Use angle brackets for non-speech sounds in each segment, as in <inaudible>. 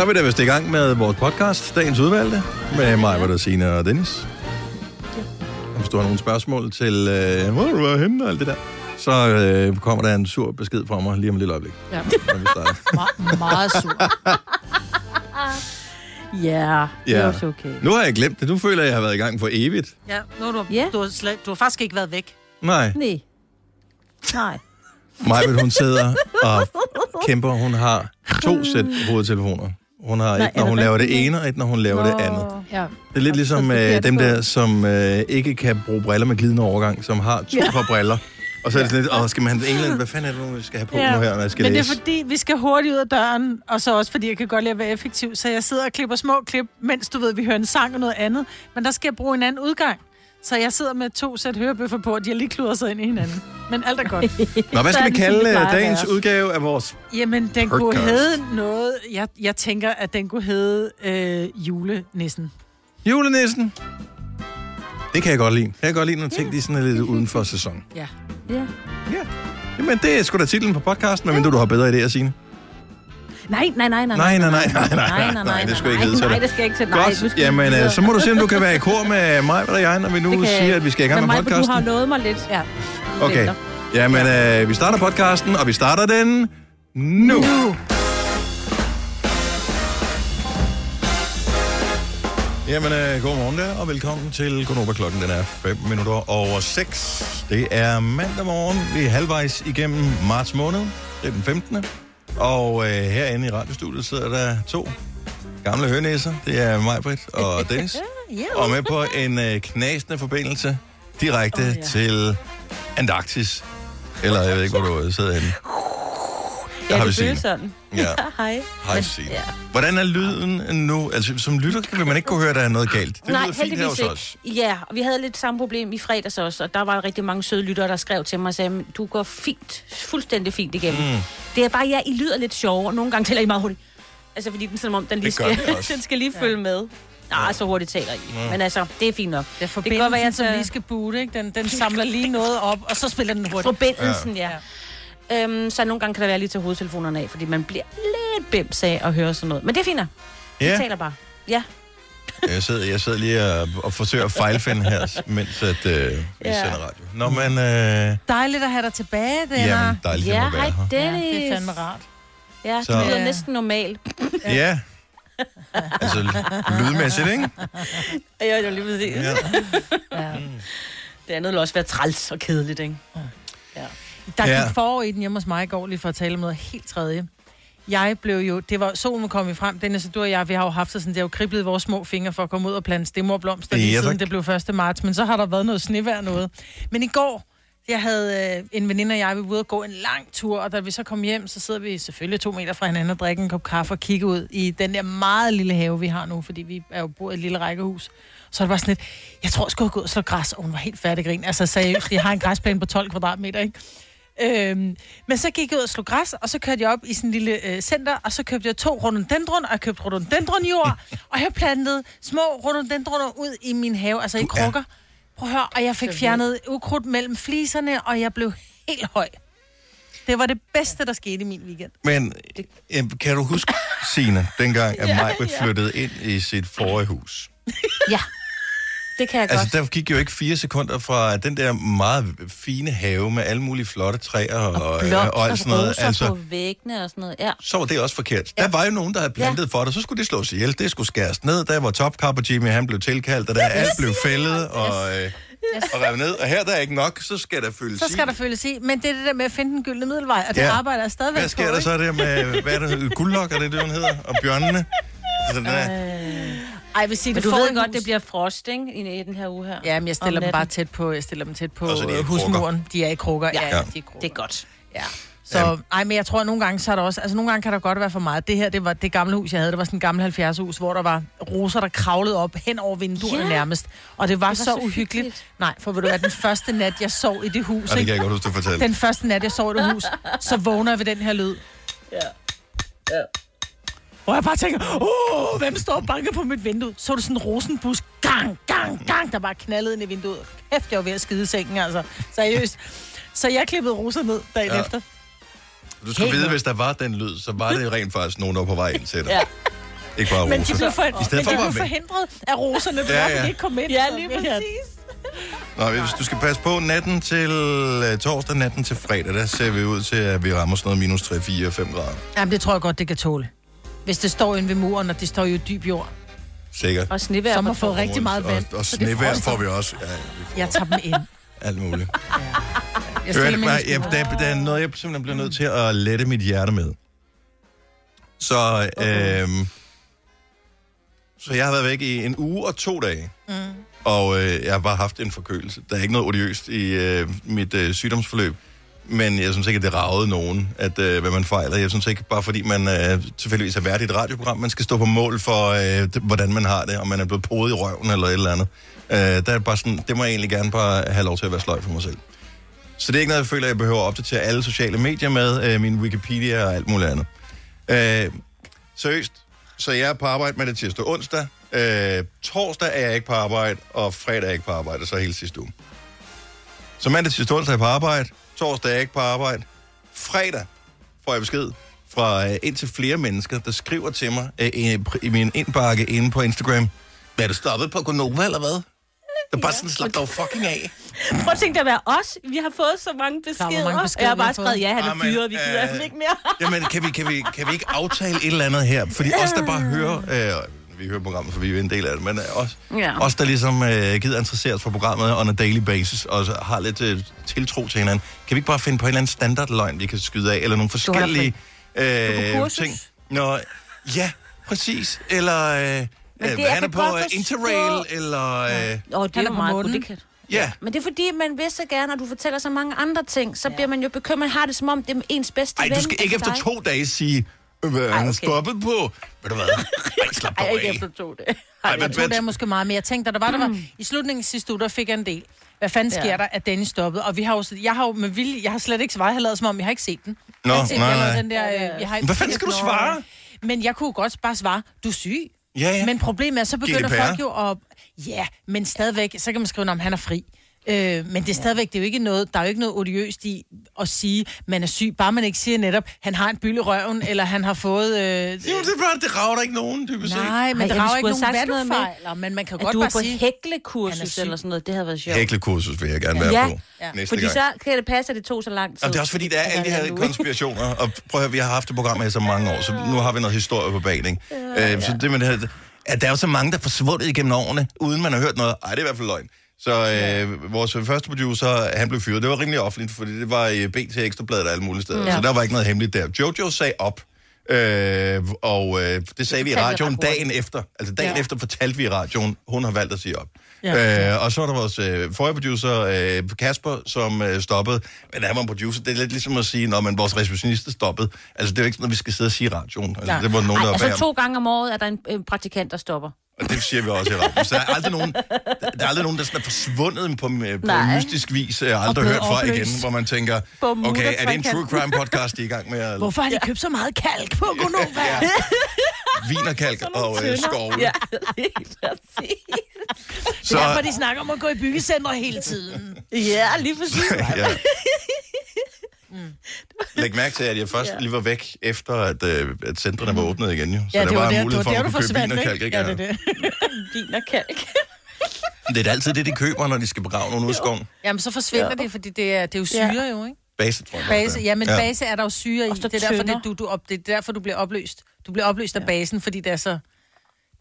Så er vi da vist i gang med vores podcast, dagens udvalgte, med mig, hvor der Signe og Dennis. Hvis du har nogle spørgsmål til, øh, hvor du var henne og alt det der, så øh, kommer der en sur besked fra mig lige om et lille øjeblik, Ja. når vi starter. <laughs> Me- meget sur. Ja, det er Ja. også okay. Nu har jeg glemt det. Nu føler jeg, at jeg har været i gang for evigt. Ja, nu har du, Ja. du, har slet, du har faktisk ikke været væk. Nej, Nej. Nej. Majbet, hun sidder og kæmper. Hun har to sæt hovedtelefoner. Hun har Nej, et, når hun det laver det ene, og et, når hun laver det andet. Ja. Det er lidt ligesom øh, dem der, som øh, ikke kan bruge briller med glidende overgang, som har to par briller. Og så er det sådan lidt, åh, skal man have ene, hvad fanden er det nu, vi skal have på Ja. nu her, når jeg skal Men det læse? er fordi, vi skal hurtigt ud af døren, og så også fordi, jeg kan godt lide at være effektiv. Så jeg sidder og klipper små klip, mens du ved, vi hører en sang og noget andet. Men der skal jeg bruge en anden udgang. Så jeg sidder med to sæt hørebøffer på, og de har lige kludret sig ind i hinanden. Men alt er godt. <laughs> Nå, hvad skal er vi kalde øh, dagens udgave af vores... Jamen, den kunne Podcast. hedde noget... Jeg, jeg tænker, at den kunne hedde øh, julenissen. Julenissen? Det kan jeg godt lide. Det kan jeg godt lide, når ting de er sådan lidt uden for sæson. Ja. Ja. Ja. Jamen, det er sgu da titlen på podcasten, medmindre du har bedre idéer, Signe. Nej, nej, nej, nej. Nej, nej, nej, nej, nej, nej, nej, det skal ikke hedde til Nej, dig. det skal ikke til. Nej, nu Godt, jamen, øh, så må du se, om du kan være i kor med mig og jeg, når vi nu siger, at vi skal i gang Men med podcasten. du har nået mig lidt. Ja. Okay. Jamen, øh, vi starter podcasten, og vi starter den nu. nu. Jamen, øh, godmorgen der, og velkommen til Konoba klokken. Den er 5 minutter over 6. Det er mandag morgen. Vi er halvvejs igennem marts måned. Det er den 15. Og øh, herinde i radiostudiet sidder der to gamle hønæsser. Det er mig, Britt og <laughs> Dennis. Og med på en øh, knasende forbindelse direkte oh, ja. til Antarktis. Eller jeg ved ikke, hvor du sidder henne. Ja, har vi det Signe. føles sådan. Ja. <laughs> Hej. Hej, Men- Signe. Ja. Hvordan er lyden nu? Altså, som lytter vil man ikke kunne høre, at der er noget galt. Det Nej, lyder fint her hos os. ikke. Ja, og vi havde lidt samme problem i fredags også, og der var rigtig mange søde lyttere, der skrev til mig og sagde, du går fint, fuldstændig fint igennem. Mm. Det er bare, ja, I lyder lidt sjovere, og nogle gange taler I meget hurtigt. Altså, fordi den, som om, den lige Det skal, <laughs> den skal lige følge med. Nej, så hurtigt taler I. Ja. Men altså, det er fint nok. Det er Det kan godt være, jeg som tager- lige skal boote, ikke? Den, den samler lige noget op, og så spiller den hurtigt. Forbindelsen, ja. ja. Øhm, så nogle gange kan det være lige til hovedtelefonerne af, fordi man bliver lidt bims af at høre sådan noget. Men det er fint. Vi Ja, taler bare. Ja. <laughs> jeg sidder, jeg sidder lige og, og forsøger at fejlfinde her, mens at, øh, vi Ja. sender radio. Nå, men... Øh, Dejligt at have dig tilbage, det jamen, dejligt, Ja, at være hej her. Dennis. Ja, det er fandme rart. Ja, det Så- lyder Ja. næsten normalt. Ja. Altså, lydmæssigt, ikke? Ja, det var lige præcis. Ja. <laughs> Ja. Det andet vil også være træls og kedeligt, ikke? Der Ja. gik forår i den hjemme hos mig i går, lige for at tale om noget helt tredje. Jeg blev jo, det var, solen var kommet frem, Dennis og du og jeg, vi har jo haft sådan, det har jo kriblet vores små fingre for at komme ud og plante stemmerblomster lige Ja, siden det blev 1. marts, men så har der været noget snevejr noget. Men i går, jeg havde øh, en veninde og jeg, vi var ude og gå en lang tur, og da vi så kom hjem, så sidder vi selvfølgelig to meter fra hinanden og drikker en kop kaffe og kigger ud i den der meget lille have, vi har nu, fordi vi er jo bor i et lille rækkehus. Så det bare sådan lidt, jeg tror, jeg skulle have gået og slå græs, og hun var helt færdig grin. Altså seriøst, jeg har en græsplæne på 12 kvadratmeter, ikke? Øhm, men så gik jeg ud og slog græs, og så kørte jeg op i sådan en lille øh, center, og så købte jeg to rhododendron, og jeg købte rhododendronjord, og jeg plantede små rhododendroner ud i min have, altså i Du er- krukker. Prøv at høre, og jeg fik fjernet ukrudt mellem fliserne, og jeg blev helt høj. Det var det bedste, der skete i min weekend. Men øh, kan du huske, Signe, dengang at <laughs> Ja, Maj blev ja. flyttet ind i sit forrige hus? Ja, det kan jeg Altså, godt. der gik jo ikke fire sekunder fra den der meget fine have med alle mulige flotte træer og, og, og, Blomster, og alt sådan noget. roser Altså, på væggene og sådan noget. Ja. så var det også forkert. Der var jo nogen, der havde plantet for dig, så skulle det slås ihjel, det skulle skæres ned. Der var topkapper Jimmy, han blev tilkaldt, og der alt blev fældet og, øh, og revet ned. Og her der er ikke nok, så skal der fyldes Så skal i. der følges i, men det er det der med at finde den gyldne middelvej, og det Ja. arbejder jeg stadigvæk Hvad sker på, der ikke? så der med, hvad er det, guldlok, er det det, hun hedder? Og bjørnene? Altså, den er, Ej, jeg vil sige, Men det du ved godt, hus- det bliver frost, ikke? I, den her uge her. Ja, men jeg stiller dem bare tæt på, jeg stiller dem tæt på Og så de er husmuren. De er i krukker. Ja, Ja. ja. Ja. de er krukker. Det er godt. Ja. Så, ej, men jeg tror, at nogle gange, så er der også, altså nogle gange kan der godt være for meget. Det her, det var det gamle hus, jeg havde. Det var sådan en gammel 70 hus, hvor der var roser, der kravlede op hen over vinduerne Ja. nærmest. Og det var, Det var så, så uhyggeligt. hyggeligt. Nej, for ved du hvad, den første nat, jeg sov i det hus, og det kan ikke? jeg godt huske, du fortalte. den første nat, jeg sov i det hus, så vågner jeg ved den her lyd. Ja. Ja. Hvor jeg bare tænker, åh, hvem står og banker på mit vindue? Så er det sådan en rosenbus, gang, gang, gang, der bare knaldede ind i vinduet. Kæft, jeg var ved at skide i sengen, altså. Seriøst. Så jeg klippede roser ned dagen Ja. efter. Du skal Helt vide, hvis der var den lyd, så var det rent faktisk nogen, der var på vej ind til dig. Ja. Ikke bare Men roser. de blev, for, I men stedet for de blev forhindret af roserne, Ja, ja, de ikke kom ind. Ja, lige vi- præcis. Nå, hvis du skal passe på natten til øh, torsdag, natten til fredag, der ser vi ud til, at vi rammer sådan noget minus 3, 4, 5 grader. Jamen, det tror jeg godt, det kan tåle. Hvis det står inde ved muren, og det står jo i dyb jord, Sikkert. Og på har fået torsdag. rigtig meget vand. Og, og så froster. får vi også. Ja, vi får Jeg tager dem ind. <laughs> alt muligt. Jeg Hør, ja, skuret. der, der er noget, jeg simpelthen bliver nødt til at lette mit hjerte med. Så, øhm, så jeg har været væk i en uge og to dage. Mm. Og øh, jeg har bare haft en forkølelse. Der er ikke noget odiøst i øh, mit øh, sygdomsforløb. Men jeg synes ikke, at det ragede nogen, at, øh, hvad man fejler. Jeg synes ikke, bare fordi man øh, tilfældigvis er vært i et radioprogram, man skal stå på mål for, øh, det, hvordan man har det, om man er blevet podet i røven eller et eller andet. Øh, der er bare sådan, det må jeg egentlig gerne bare have lov til at være sløj for mig selv. Så det er ikke noget, jeg føler, jeg behøver at opdatere alle sociale medier med, øh, min Wikipedia og alt muligt andet. Øh, seriøst, så jeg er på arbejde med det tirsdag og onsdag. Øh, torsdag er jeg ikke på arbejde, og fredag er jeg ikke på arbejde, og så hele sidste uge. Så mandag, tirsdag, onsdag er jeg på arbejde, torsdag er jeg ikke på arbejde. Fredag får jeg besked fra øh, indtil flere mennesker, der skriver til mig øh, i, i min indbakke inde på Instagram. Er du stoppet på Gonova, eller hvad? Der er bare sådan, slap dog fucking af. Prøv at tænke dig at være os. Vi har fået så mange Der beskeder. mange og beskeder, jeg har bare skrevet, ja, han er fyret, vi gider øh, ikke mere. Jamen, kan vi, kan, vi, kan vi ikke aftale et eller andet her? Fordi os, der bare hører... Øh, vi hører programmet, for vi er en del af det, men øh, os, Ja. ja. os der ligesom øh, gider interessere os for programmet on a daily basis, og så har lidt øh, tiltro til hinanden, kan vi ikke bare finde på en eller anden standardløgn, vi kan skyde af, eller nogle forskellige øh, ting? Nå, ja, præcis. Eller øh, det- øh, han er på godt øh, forstå- Interrail, eller... Øh, Åh, det Han er er jo på meget godt, det kan. ja, Men det er fordi, man vil så gerne, og du fortæller så mange andre ting, så bliver man jo bekymret. Man har det som om, det er ens bedste ej, ven. du skal ikke efter dig. to dage sige, øh, hvad er han okay. stoppet på? Ved du hvad? Ej, slap Ej, dog ikke af. efter to dage. Ej, Jeg hvad, tror, det er måske meget, men jeg tænkte, der var, der var, Mm. i slutningen sidste uge, der fik jeg en del. Hvad fanden sker Ja. der, at Dennis stoppede? Og vi har jo, jeg har jo med vilje, jeg har slet ikke svaret, jeg har lavet som om, jeg har ikke set den. Nå, jeg har ikke set, nej, jeg nej. Den der, øh, jeg har ikke Hvad fanden skal du svare? Men jeg kunne godt bare svare, du er syg. Ja, ja. Men problemet er, så begynder GDPR. folk jo at... Ja, men stadigvæk, så kan man skrive, om han er fri. Øh, men det er stadigvæk, det er jo ikke noget, der er jo ikke noget odiøst i at sige, man er syg, bare man ikke siger netop, han har en byld i røven, eller han har fået... Øh, Jo, det, er bare, det rager der ikke nogen, dybest set. nej, men er jo skulle ikke nogen hvad du fejler, men man kan At godt du bare på sige... Han er hæklekursus syg. eller sådan noget, det havde været sjovt. Hæklekursus vil jeg gerne være Ja, på Ja. næste Fordi gang. så kan det passe, at det tog så lang tid. Og det er også fordi, der er alle de her konspirationer, og prøv at høre, vi har haft det program her i så mange år, så nu har vi noget historie på banen. Øh, så det med det her, at der er jo så mange, der er forsvundet igennem årene, uden man har hørt noget. Ej, det er i hvert fald løgn. Så øh, vores første producer, han blev fyret. Det var rimelig offentligt, fordi det var i BT Ekstrabladet og alle mulige steder. Ja. Så der var ikke noget hemmeligt der. Jojo sagde op. Øh, og øh, det sagde vi i radioen dagen efter. Altså dagen Ja. efter fortalte vi i radioen, hun har valgt at sige op. Ja. Ja. Øh, og så er der vores øh, forrige producer, øh, Kasper, som øh, stoppede. Men han var en producer. Det er lidt ligesom at sige, når man vores receptionist stoppede. Altså, det er jo ikke sådan, at vi skal sidde og sige i radioen. Altså, Nej. det var nogen, der Ej, var altså to gange om året er der en, en praktikant, der stopper. Og det siger vi også i radioen. Så der er aldrig nogen, der er aldrig nogen, der sådan er forsvundet på, øh, på Nej. mystisk vis. Jeg har aldrig hørt fra opløst. igen, hvor man tænker, okay, er det en true crime podcast, de er i gang med at Hvorfor har de købt så meget kalk på Gonova? Ja. vinerkalk og <laughs> øh, skove? Ja, lige præcis. Så, Det er derfor, de snakker om at gå i byggecentre hele tiden. Ja, lige præcis. <laughs> ja. <laughs> Læg mærke til, at jeg først lige var væk, efter at, øh, at centrene var åbnet igen. Jo. Så Ja, der det var var der, mulighed for, der, at kunne købe forsvandt, vinerkalk. ikke? Ikke? Ja, det er det. <laughs> Vin og kalk. Det er da altid det, de køber, når de skal begrave nogen ud i skoven. Jamen, så forsvinder det, fordi det er, det er jo syre jo, ikke? Base, tror jeg. Base, ja, men ja. base er der jo syre i. Og Det er, derfor, det, du, du op, det er derfor, du bliver opløst. Du bliver opløst af basen, fordi det er så...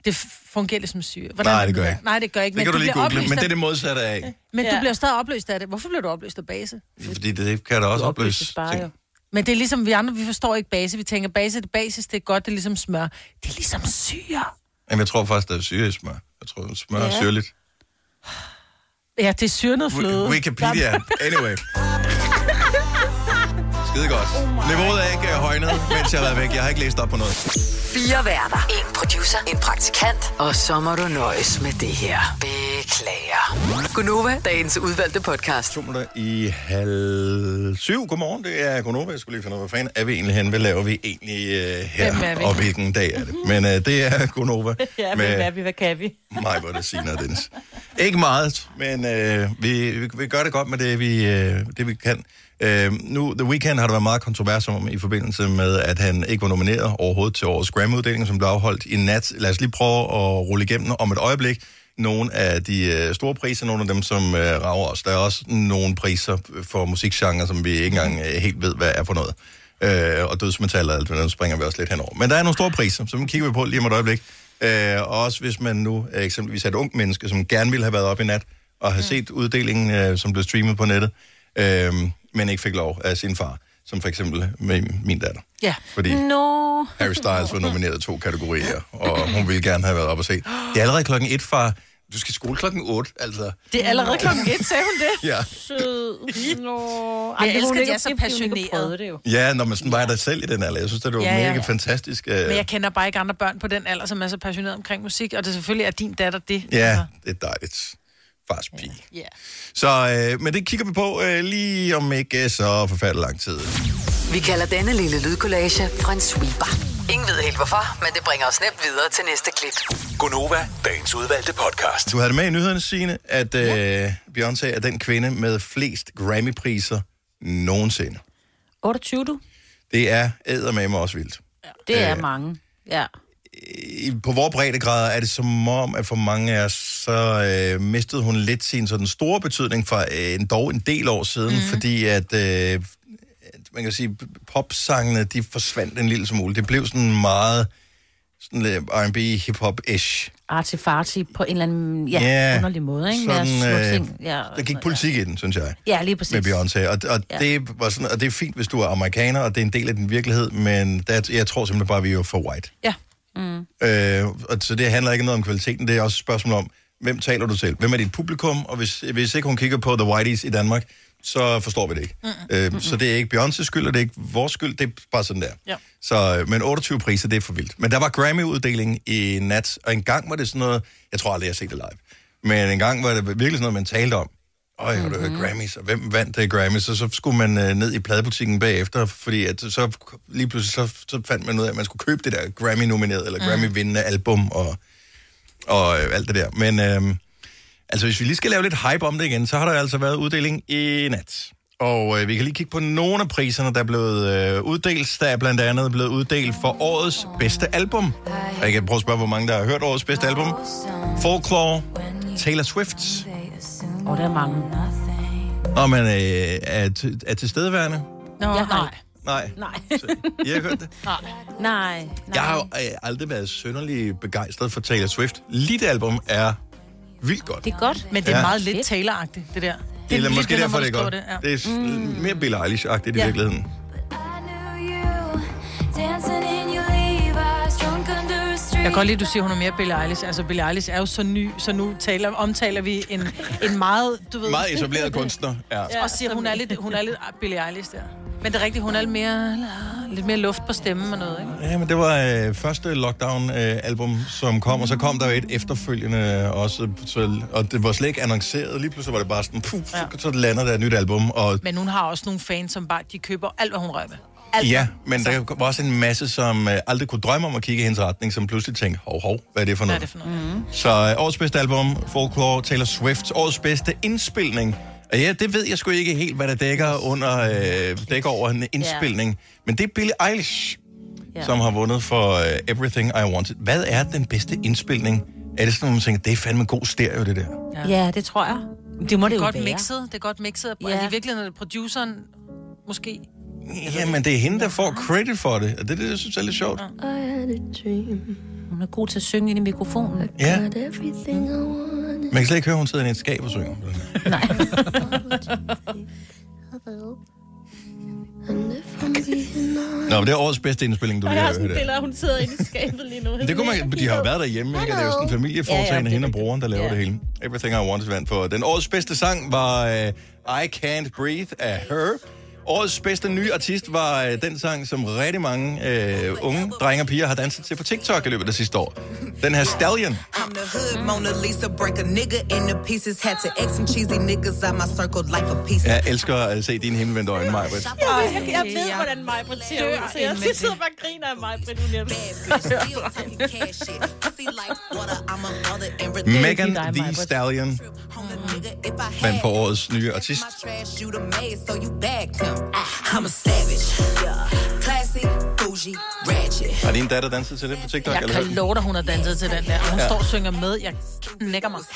Det fungerer lidt som syre. Hvordan Nej, er det gør ikke. Nej, det gør ikke. Det kan du lige google, men det er det modsatte af. men du Ja. bliver stadig opløst af det. Hvorfor bliver du opløst af base? Fordi det kan da også opløse ting. Men det er ligesom, vi andre, vi forstår ikke base. Vi tænker, base, det basis, det er godt, det er ligesom smør. Det er ligesom syre. Jamen, jeg tror faktisk, der er syre i smør. Jeg tror, smør er Ja. syrligt. Ja, det er syrnet fløde. Wi- Wikipedia. Anyway. Skide godt. Niveauet er ikke øh, højnet, mens jeg har været væk. Jeg har ikke læst op på noget. Fire værter. En producer. En praktikant. Og så må du nøjes med det her. Beklager. Gunova, dagens udvalgte podcast. To minutter i halv syv. Godmorgen, det er Gunova. Jeg skulle lige finde ud af, hvad fanden er vi egentlig hen? Hvad laver vi egentlig uh, her? Hvem er vi? Og hvilken dag er det? Men uh, det er Gunova. <laughs> Ja, men hvad er vi? Hvad kan vi? <laughs> mig, hvor det siger Dennis. Ikke meget, men øh, vi, vi, vi gør det godt med det, vi, øh, det, vi kan. Øh, nu, The Weeknd har der været meget kontrovers om i forbindelse med, at han ikke var nomineret overhovedet til årets Grammy-uddeling, som blev afholdt i nat. Lad os lige prøve at rulle igennem om et øjeblik nogle af de øh, store priser, nogle af dem, som øh, rager os. Der er også nogle priser for musikgenre, som vi ikke engang øh, helt ved, hvad er for noget. Øh, og dødsmetal og alt det, der springer vi også lidt henover. Men der er nogle store priser, som kigger vi på lige om et øjeblik. Øh, og også hvis man nu øh, eksempelvis er et ungt menneske, som gerne ville have været op i nat, og have set uddelingen, øh, som blev streamet på nettet, øh, men ikke fik lov af sin far, som for eksempel med min datter. Ja. Fordi Nå. Harry Styles var nomineret i to kategorier, og hun ville gerne have været op og se. Det er allerede klokken et, far. Du skal i skole klokken 8, altså. Det er allerede klokken et, sagde hun det. <laughs> Ja, Sød. Nå. jeg det elsker, at de er så prøvet Det jo. ja når man sådan var der selv i den alder. Jeg synes, det var Ja, mega ja. fantastisk. øh, Men jeg kender bare ikke andre børn på den alder, som er så passionerede omkring musik, og det selvfølgelig er din datter det. Ja, Altså. det er dejligt. Fars pige. Ja. Så, øh, men det kigger vi på øh, lige om ikke øh, så forfærdelig lang tid. Vi kalder denne lille lydkollage en sweeper. Ingen ved helt hvorfor, men det bringer os nemt videre til næste klip. Gonova, dagens udvalgte podcast. Du havde det med i nyhederne, Signe, at øh, Beyoncé er den kvinde med flest Grammy-priser nogensinde. 28, du? Det er eddermame også vildt. Det er Øh. mange. Ja. På vores breddegrad er det som om, at for mange af os, så øh, mistede hun lidt sin sådan store betydning for øh, en, dog en del år siden, mm. fordi at, øh, man kan sige, popsangene, de forsvandt en lille smule. Det blev sådan meget sådan lidt R&B, hip-hop-ish. Artifarti på en eller anden ja, Ja, underlig måde, ikke? Sådan, øh, ting. Ja, Der gik sådan, politik i den, synes jeg. Ja, ja lige præcis. med Beyoncé, og, og, Ja. ja. det var sådan, og det er fint, hvis du er amerikaner, og det er en del af din virkelighed, men der, jeg tror simpelthen bare, vi er for white. Ja. Øh, og så det handler ikke noget om kvaliteten, det er også et spørgsmål om, hvem taler du til? Hvem er dit publikum? Og hvis, hvis ikke hun kigger på The Whiteys i Danmark, så forstår vi det ikke. Mm. Øh, så det er ikke Beyoncé's skyld, og det er ikke vores skyld, det er bare sådan der. Ja. Så, øh, men 28 priser, det er for vildt. Men der var Grammy-uddeling i nat, og en gang var det sådan noget, jeg tror aldrig, jeg har set det live, men en gang var det virkelig sådan noget, man talte om. Øj, har du hørt Grammys, og hvem vandt det Grammys? Og så skulle man øh, ned i pladebutikken bagefter, fordi at så lige pludselig så, så fandt man ud af, at man skulle købe det der Grammy-nomineret, eller Grammy-vindende album, og, og øh, alt det der. Men øh, altså, hvis vi lige skal lave lidt hype om det igen, så har der altså været uddeling i nat. Og øh, vi kan lige kigge på nogle af priserne, der er blevet øh, uddelt. Der er blandt andet blevet uddelt for årets bedste album. Og jeg kan prøve at spørge, hvor mange der har hørt årets bedste album. Folklore, Taylor Swift, Og der er mange. og man øh, er, t- er tilstedeværende. Nå, Jeg har nej. Nej, Nej. så, I har hørt det. <laughs> Nej. Nej. Jeg har jo øh, aldrig været sønderlig begejstret for Taylor Swift. Lige det album er vildt godt. Det er godt. Men det er Ja. meget lidt Fedt. Taylor-agtigt, det der. Det er lige måske derfor, det er godt. Det, ja. Det er s- mere Billie Eilish-agtigt i Ja. virkeligheden. Jeg kan godt lide, at du siger, hun er mere Billie Eilish. Altså, Billie Eilish er jo så ny, så nu taler, omtaler vi en, en meget, du ved... Meget etableret kunstner. Ja. Ja, og siger, hun er lidt, hun er lidt Billie Eilish der. Men det er rigtigt, hun er lidt mere, lidt mere luft på stemmen og noget, ikke? Ja, men det var øh, første lockdown-album, øh, som kom, og så kom der jo et efterfølgende også, så, og det var slet ikke annonceret. Lige pludselig var det bare sådan, puh, så, Ja. så lander der et nyt album, og Men hun har også nogle fans, som bare, de køber alt, hvad hun rører ved. Alt. ja, men der var også en masse, som øh, aldrig kunne drømme om at kigge i hendes retning, som pludselig tænkte, hov, hov, hvad er det for Hvad er noget? det for noget? Mm. Så øh, årets bedste album, Folklore, Taylor Swift, årets bedste indspilning. Og ja, det ved jeg sgu ikke helt, hvad der dækker under, øh, dækker over en indspilning. Men det er Billie Eilish, Ja. som har vundet for uh, Everything I Wanted. Hvad er den bedste indspilning? Er det sådan, at man tænker, det er fandme god stereo, det der? Ja, det tror jeg. Det må det, Det er jo godt være. mixet, det er godt mixet. Ja. Ja. Er det virkelig, når det er produceren, måske? Ja, men det er hende, der får credit for det. Og det er det, jeg synes er lidt sjovt. Hun er god til at synge ind i mikrofonen. Ja. Man kan slet ikke høre, hun sidder i et skab og synger. Nej. <laughs> Nå, men det er årets bedste indspilning, du lige har hørt. her. hun sidder inde i skabet lige nu. Det kunne man, de har jo været derhjemme, ikke? Og Det er jo sådan en familieforetagende, Ja, ja, hende og broren, der laver Ja. det hele. Everything I Want is vandt for. Den årets bedste sang var uh, I Can't Breathe af Her. Årets bedste nye artist var uh, den sang, som rigtig mange uh, unge drenge og piger har danset til på TikTok i løbet af sidste år. Den her Stallion. I'm the hood Mona Lisa, break a nigga into pieces. Had to X some cheesy niggas out my circle like a piece. Jeg elsker at se dine himmelvendte øjne, Majbrit. Jeg, jeg ved, hvordan mig på ser ud, så jeg sidder bare og griner af and everything. Megan Thee Maj-Brit. Stallion. vandt for årets nye artist. I'm a savage. Classy, bougie, ratchet. Har din datter danset til det på TikTok? Jeg eller kan hvad? love dig, hun har danset til den der. Hun ja. står og synger med. Jeg knækker mig. <laughs>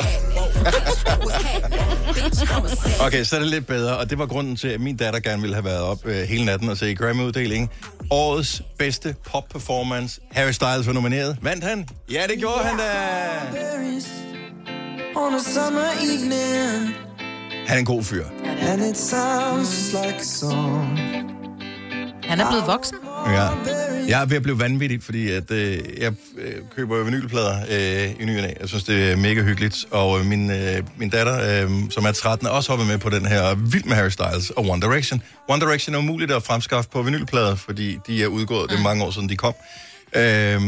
Okay, så er det lidt bedre, og det var grunden til, at min datter gerne ville have været op øh, hele natten og se Grammy-uddelingen. Årets bedste pop-performance. Harry Styles var nomineret. Vandt han? Ja, det gjorde han da! on a summer evening, Han er en god fyr. and it sounds like a song. Han er blevet voksen. Ja. Jeg er ved at blive vanvittig, fordi at, øh, jeg øh, køber vinylplader øh, i ny og. Jeg synes, det er mega hyggeligt. Og øh, min, øh, min datter, øh, som er 13, er også hoppet med på den her Vild med Harry Styles og One Direction. One Direction er umuligt at fremskaffe på vinylplader, fordi de er udgået. Det er mange år siden, de kom. Øh,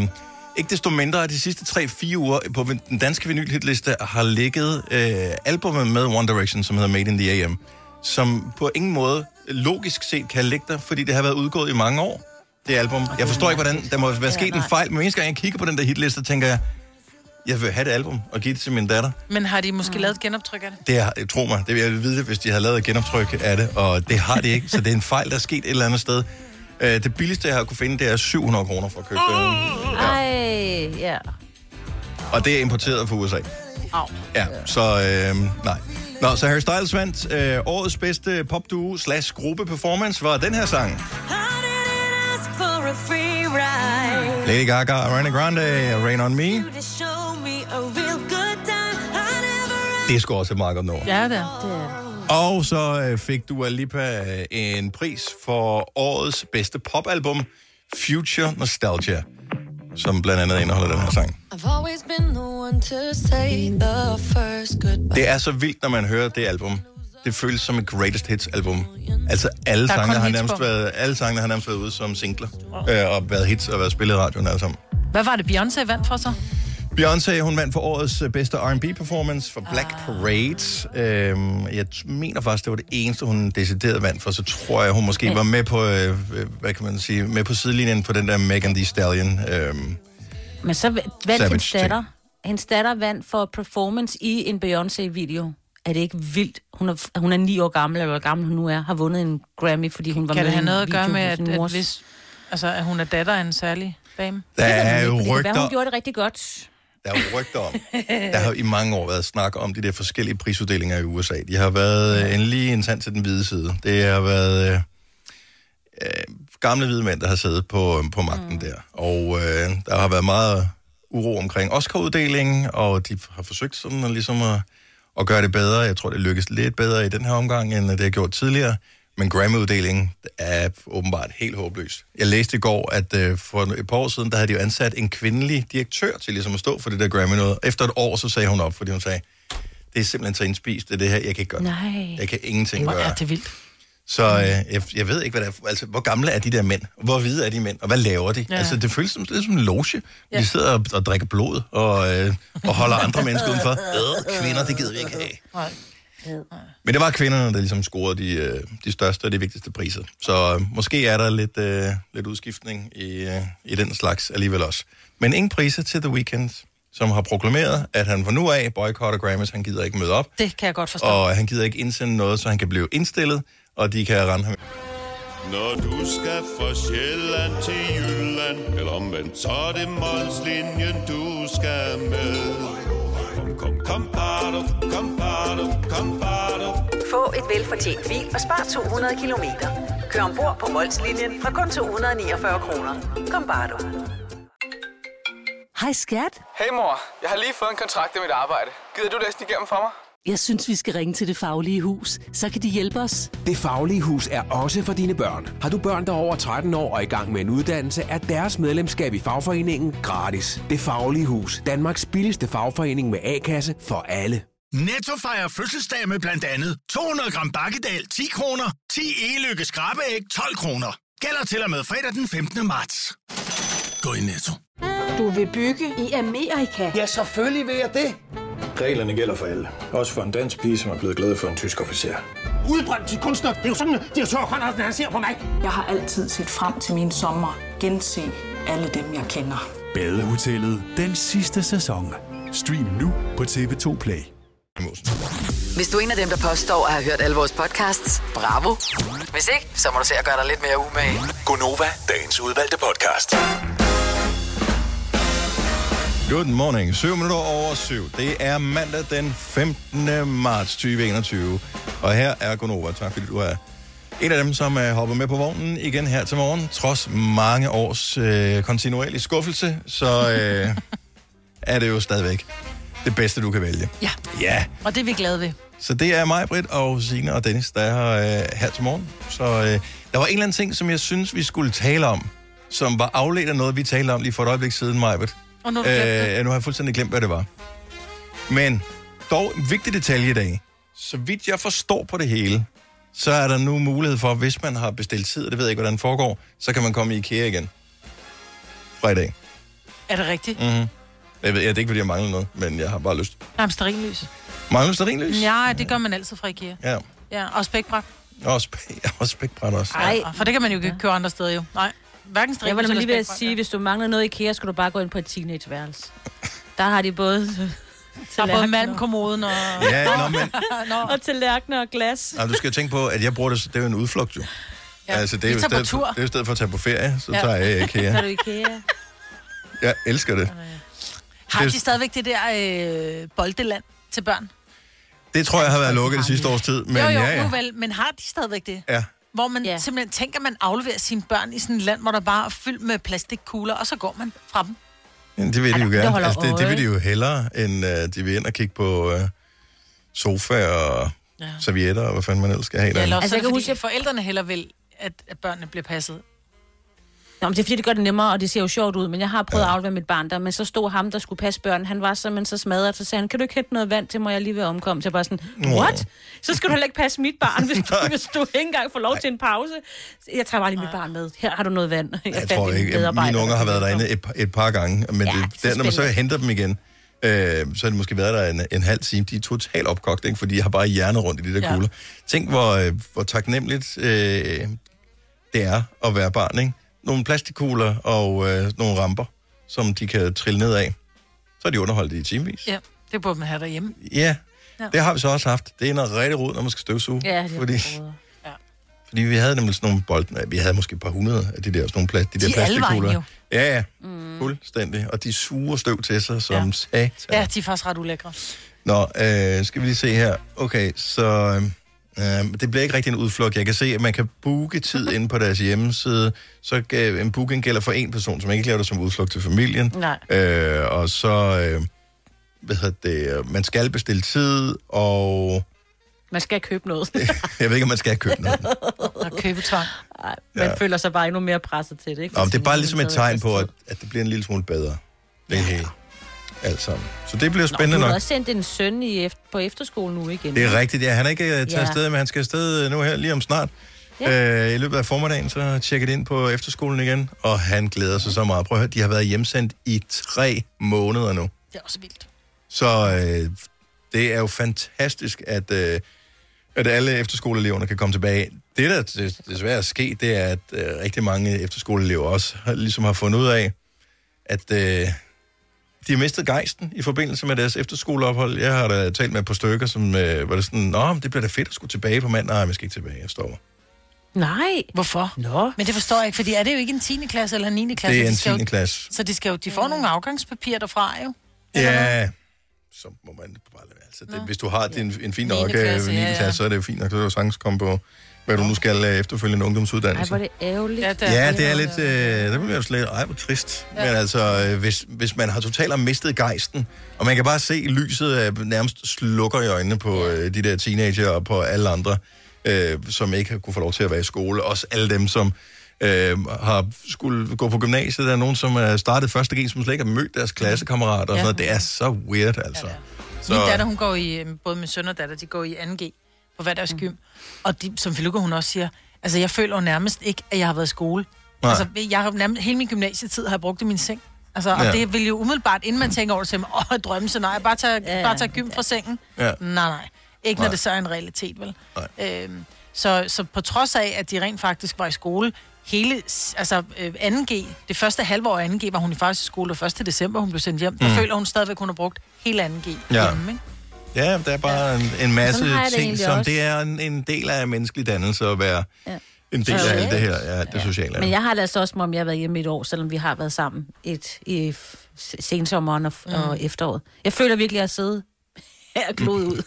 ikke desto mindre, at de sidste 3-4 uger på den danske vinylhitliste har ligget øh, albumet med One Direction, som hedder Made in the AM, som på ingen måde logisk set kan ligge der, fordi det har været udgået i mange år, det album. Jeg forstår ikke, hvordan der må være sket en fejl, men eneste gang jeg kigger på den der hitliste, tænker jeg, jeg vil have det album og give det til min datter. Men har de måske lavet et genoptryk af det? Det er, tro mig, det vil jeg vide, hvis de har lavet et genoptryk af det, og det har de ikke, så det er en fejl, der er sket et eller andet sted. Øh, Det billigste, jeg har kunne finde, det er 700 kroner for at købe det. Ej, ja. Og det er importeret fra USA. Au. Ja, så øh, nej. Nå, så Harry Styles vandt øh, årets bedste popduo slash gruppe performance var den her sang. Lady Gaga, Ariana Grande, Rain On Me. Det er sgu også et meget godt nummer. Ja, det er. Det er det. Og så øh, fik Dua Lipa øh, en pris for årets bedste popalbum, Future Nostalgia, som blandt andet indeholder den her sang. Det er så vildt, når man hører det album. Det føles som et greatest hits album. Altså alle Der er sangene kun har hits nærmest på. været, alle sangene har nærmest været ude som singler. Øh, og været hits og været spillet i radioen alle sammen. Hvad var det, Beyoncé vandt for så? Beyoncé, hun vandt for årets øh, bedste R&B performance for Black Parade. Øhm, jeg mener faktisk, det var det eneste, hun decideret vandt for. Så tror jeg, hun måske var med på, øh, øh, hvad kan man sige, med på sidelinjen på den der Megan Thee Stallion. Øhm, Men så vandt hendes datter. Hendes datter vandt for performance i en Beyoncé-video. Er det ikke vildt? Hun er, hun er ni år gammel, eller hvor gammel hun nu er, har vundet en Grammy, fordi hun var Kan med det i have en noget at gøre med, at, at, hvis, altså, at hun er datter af en særlig dame? der Det er jo men det kan være, rygter, hun gjorde det rigtig godt. Der er jo rygter om. Der har i mange år været snak om de der forskellige prisuddelinger i USA. De har været øh, en lige en tand til den hvide side. Det har været øh, øh, gamle hvide mænd, der har siddet på, på magten mm. der. Og øh, der har været meget uro omkring Oscar-uddelingen, og de har forsøgt sådan at, ligesom at, at gøre det bedre. Jeg tror, det lykkes lidt bedre i den her omgang, end det har gjort tidligere. Men Grammy-uddelingen er åbenbart helt håbløs. Jeg læste i går, at øh, for et par år siden, der havde de jo ansat en kvindelig direktør til ligesom at stå for det der Grammy noget. Efter et år, så sagde hun op, fordi hun sagde, det er simpelthen så indspist, det, det her, jeg kan ikke gøre. det. Nej. Jeg kan ingenting Hvor gøre. er det vildt. Så øh, jeg, jeg ved ikke, hvad det er. Altså, hvor gamle er de der mænd? Hvor hvide er de mænd? Og hvad laver de? Ja. Altså, det føles som, lidt som en loge. Ja. De sidder og, og drikker blod og, øh, og holder andre mennesker udenfor. Øh, kvinder, det gider vi ikke have. Nej. Men det var kvinderne, der ligesom scorede de, øh, de største og de vigtigste priser. Så øh, måske er der lidt, øh, lidt udskiftning i, øh, i den slags alligevel også. Men ingen priser til The Weeknd, som har proklameret, at han fra nu af boykotter Grammys. Han gider ikke møde op, Det kan jeg godt forstå. og han gider ikke indsende noget, så han kan blive indstillet, og de kan rende ham Når du skal fra Sjælland til Jylland Eller omvendt, så er det Molslinjen, du skal med Kom, kom, bado, kom, bado, kom, bado. Få et velfortjent bil og spar 200 kilometer. Kør ombord på Molslinjen fra kun 249 kroner. Kom bare du. Hej skat. Hey mor, jeg har lige fået en kontrakt i mit arbejde. Gider du læse den igennem for mig? Jeg synes, vi skal ringe til Det Faglige Hus. Så kan de hjælpe os. Det Faglige Hus er også for dine børn. Har du børn, der er over 13 år og i gang med en uddannelse, er deres medlemskab i fagforeningen gratis. Det Faglige Hus. Danmarks billigste fagforening med A-kasse for alle. Netto fejrer fødselsdag med blandt andet 200 gram bakkedal 10 kroner, 10 e-lykke skrabeæg 12 kroner. Gælder til og med fredag den 15. marts. Gå i Netto. Du vil bygge i Amerika? Ja, selvfølgelig vil jeg det. Reglerne gælder for alle. Også for en dansk pige, som er blevet glad for en tysk officer. Udbrændt til kunstner. Det er jo sådan, direktør Conradsen, han ser på mig. Jeg har altid set frem til min sommer. Gense alle dem, jeg kender. Badehotellet den sidste sæson. Stream nu på TV2 Play. Hvis du er en af dem, der påstår at have hørt alle vores podcasts, bravo. Hvis ikke, så må du se at gøre dig lidt mere umage. Gonova, dagens udvalgte podcast. Good morning. 7 minutter over 7. Det er mandag den 15. marts 2021. Og her er Gonova. Tak fordi du er en af dem, som er hoppet med på vognen igen her til morgen. Trods mange års øh, kontinuerlig skuffelse, så øh, er det jo stadigvæk det bedste, du kan vælge. Ja. Ja. Og det er vi glade ved. Så det er mig, Britt og Signe og Dennis, der er her, øh, her til morgen. Så øh, der var en eller anden ting, som jeg synes, vi skulle tale om, som var afledt af noget, vi talte om lige for et øjeblik siden, Majbet. Og nu. Øh, nu har jeg fuldstændig glemt, hvad det var. Men dog en vigtig detalje i dag. Så vidt jeg forstår på det hele, så er der nu mulighed for, hvis man har bestilt tid, og det ved jeg ikke, hvordan det foregår, så kan man komme i IKEA igen. Fra i dag. Er det rigtigt? Mm-hmm. Jeg ved, ja, det er ikke, fordi jeg mangler noget, men jeg har bare lyst. Nej, men stearinlys. Mangler du stearinlys? Ja, det gør man altid fra IKEA. Ja. Ja, og spækbræt. Og, spæ- <laughs> og spækbræt også. Nej. For det kan man jo ikke købe andre steder jo. Nej. Hverken Jeg stearinlys var nemlig lige ved at sige, hvis du mangler noget i IKEA, skal du bare gå ind på et teenageværelse. Der har de både... <laughs> Der er både malmkommoden og... Ja, nå, men- <laughs> nå. og tallerkener og glas. Nej, du skal tænke på, at jeg bruger det, det er jo en udflugt jo. Ja. Altså, det er Vi jo, tager stedet for, tur. det er jo stedet for at tage på ferie, så Ja. tager jeg Så er IKEA. du IKEA. Jeg elsker det. Har Det- de stadigvæk det der øh, boldeland til børn? Det tror jeg har været lukket det sidste års tid, men jo, jo, ja, ja. nu vel, men har de stadigvæk det? Ja. Hvor man ja. simpelthen tænker, at man afleverer sine børn i sådan et land, hvor der bare er fyldt med plastikkugler, og så går man fra dem. Ja, det vil de jo det gerne. holder Altså, det, det vil de jo hellere, end uh, de vil ind og kigge på uh, sofa og ja. servietter, og hvad fanden man ellers skal have Ja, derinde. eller også Altså, jeg kan huske, at forældrene heller vil, at, at børnene bliver passet. Nå, men det er fordi, det gør det nemmere, og det ser jo sjovt ud, men jeg har prøvet ja. at aflevere mit barn der, men så stod ham, der skulle passe børn, han var simpelthen så smadret, så sagde han, kan du ikke hente noget vand til mig, jeg lige ved at omkomme? Så jeg bare sådan, what? Så skal du heller ikke passe mit barn, hvis du, <laughs> hvis du ikke engang får lov til en pause. Jeg tager bare lige mit barn med. Her har du noget vand. Jeg, Jeg tror ikke, mine unger har været derinde et, par- et par gange, men ja, det, der, når man så henter dem igen, øh, så har de måske været der en, en halv time. De er totalt opkogt, ikke? fordi de har bare hjerner rundt i de der Ja. kugler. Tænk, hvor, øh, hvor taknemmeligt øh, det er at være barn. Ikke? Nogle plastikkugler og øh, nogle ramper, som de kan trille ned af. Så er de underholdt i timevis. Ja, det burde man have derhjemme. Ja, Ja. det har vi så også haft. Det er noget rigtig rod, når man skal støvsuge. Ja, det er fordi, Ja. fordi vi havde nemlig sådan nogle bold, nej, vi havde måske et par hundrede af de der, sådan nogle plast, de der De er plastikkugler. jo. Ja, ja, mm. fuldstændig. Og de suger støv til sig som ja. satan. Ja, de er faktisk ret ulækre. Nå, øh, skal vi lige se her. Okay, så øh, det bliver ikke rigtig en udflugt. Jeg kan se, at man kan booke tid <laughs> inde på deres hjemmeside. Så øh, en booking gælder for en person, som ikke laver det som udflugt til familien. Nej. Øh, og så, øh, hvad hedder det, øh, man skal bestille tid, og Man skal købe noget. <laughs> jeg ved ikke, om man skal købe noget. Og købetvang. Ej, man Ja. føler sig bare endnu mere presset til det, ikke? Nå, det er bare ligesom et tegn på, at, at det bliver en lille smule bedre. Det hele. Alt sammen. Så det bliver spændende Nå, du har nok. også sendt en søn i efter, på efterskole nu igen. Det er rigtigt, ja. Han er ikke uh, taget Ja. afsted, men han skal afsted nu her lige om snart. Ja. Øh, I løbet af formiddagen, så tjekker det ind på efterskolen igen, og han glæder sig så meget. Prøv at høre, de har været hjemsendt i tre måneder nu. Det er også vildt. Så øh, det er jo fantastisk, at, øh, at alle efterskoleeleverne kan komme tilbage. Det, der des- desværre er sket, det er, at øh, rigtig mange efterskoleelever også har, ligesom har fundet ud af, at øh, de har mistet gejsten i forbindelse med deres efterskoleophold. Jeg har da talt med et par stykker, som øh, var det sådan, Nå, men det bliver da fedt at skulle tilbage på mandag. Nej, jeg skal ikke tilbage, jeg står. Nej. Hvorfor? Nå. Men det forstår jeg ikke, fordi er det jo ikke en 10. klasse eller en 9. klasse? Det er en skal jo- 10. klasse. Så de, skal jo, de får nogle afgangspapirer derfra jo. Ja, så må man bare lade være. Altså, det, hvis du har din, en fin nok 9. Niende klasse, klasse, ja, ja. så er det jo fint nok, så er du sagtens komme på, hvad du nu skal øh, efterfølgende Ej, ungdomsuddannelse. hvor er det ærgerligt. Ja, det Ja, det er lidt, øh, det bliver jo slet, ej, hvor trist. Ja. Men altså, øh, hvis, hvis man har totalt mistet gejsten, og man kan bare se lyset øh, nærmest slukker i øjnene på øh, de der teenager og på alle andre, øh, som ikke har kunne få lov til at være i skole. Også alle dem, som øh, har skulle gå på gymnasiet. Der er nogen, som er startet første G, som slet ikke har mødt deres klassekammerater og Ja. sådan noget. Det er så weird, altså. Så... Min datter, hun går i, øh, både min søn og datter, de går i 2G på hver deres gym. Og de, som Filuka, hun også siger, altså jeg føler jo nærmest ikke, at jeg har været i skole. Nej. Altså, jeg har nærmest, hele min gymnasietid har jeg brugt i min seng. Altså, og Ja. det vil jo umiddelbart, inden man tænker over det, sige, åh, drømme, så nej, bare tage, ja. bare tage gym fra sengen. Ja. Nej, nej. Ikke Nej. når det så er en realitet, vel? Øhm, så, så på trods af, at de rent faktisk var i skole, hele, altså øh, 2G, det første halve år af 2G, var hun i faktisk i skole, og først til december, hun blev sendt hjem, der Mm. føler hun stadigvæk, hun har brugt hele 2G Ja. hjemme, ikke? Ja, der er bare en, en masse har ting, som også. det er en, en del af menneskelig dannelse at være Ja. en del af Socialt. alt det her, ja, det sociale. Men jeg har det altså også, som om jeg har været hjemme i et år, selvom vi har været sammen et, i sensommeren og, mm. og efteråret. Jeg føler virkelig, at jeg sidder <laughs> her og ud.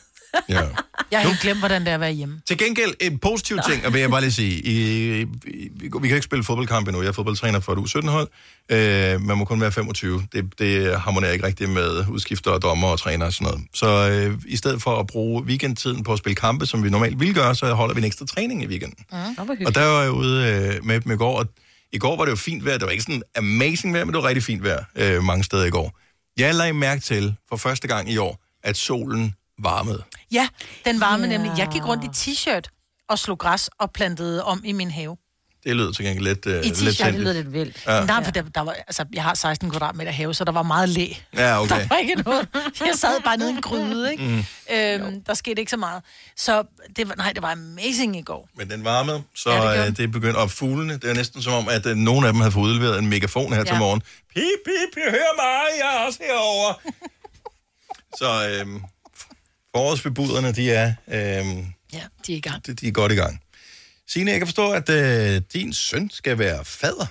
Ja. <laughs> Jeg har helt glemt, hvordan det er at være hjemme. Til gengæld en positiv ting, og vil jeg bare lige sige, I, I, vi kan ikke spille fodboldkamp endnu. Jeg er fodboldtræner for et U17-hold. Øh, man må kun være 25. Det, det harmonerer ikke rigtigt med udskifter og dommer og træner og sådan noget. Så øh, i stedet for at bruge weekendtiden på at spille kampe, som vi normalt ville gøre, så holder vi en ekstra træning i weekenden. Mm. Og der var jeg ude øh, med dem i går, og i går var det jo fint vejr. Det var ikke sådan amazing vejr, men det var rigtig fint vejr øh, mange steder i går. Jeg lagde mærke til for første gang i år, at solen varmede. Ja, den varme Ja. nemlig. Jeg gik rundt i t-shirt og slog græs og plantede om i min have. Det lød til gengæld lidt, øh, I lidt t-shirt, det sindigt. lyder lidt vildt. Ja. Ja. Nej, for der, der var, altså, jeg har 16 kvadratmeter have, så der var meget læ. Ja, okay. <laughs> Der var ikke noget. Jeg sad bare nede i en gryde, ikke? Mm. Øhm, der skete ikke så meget. Så det var, nej, det var amazing i går. Men den varmede, så Ja, det gjorde det, det begyndte. Og fuglene, det er næsten som om, at uh, nogle af dem havde fået udleveret en megafon her ja. til morgen. Pip, pip, jeg hører mig, jeg er også herovre. <laughs> så øhm, forårsbebuderne, de er, øhm, Ja, de er i gang. de, de er godt i gang. Signe, jeg kan forstå, at øh, din søn skal være fader.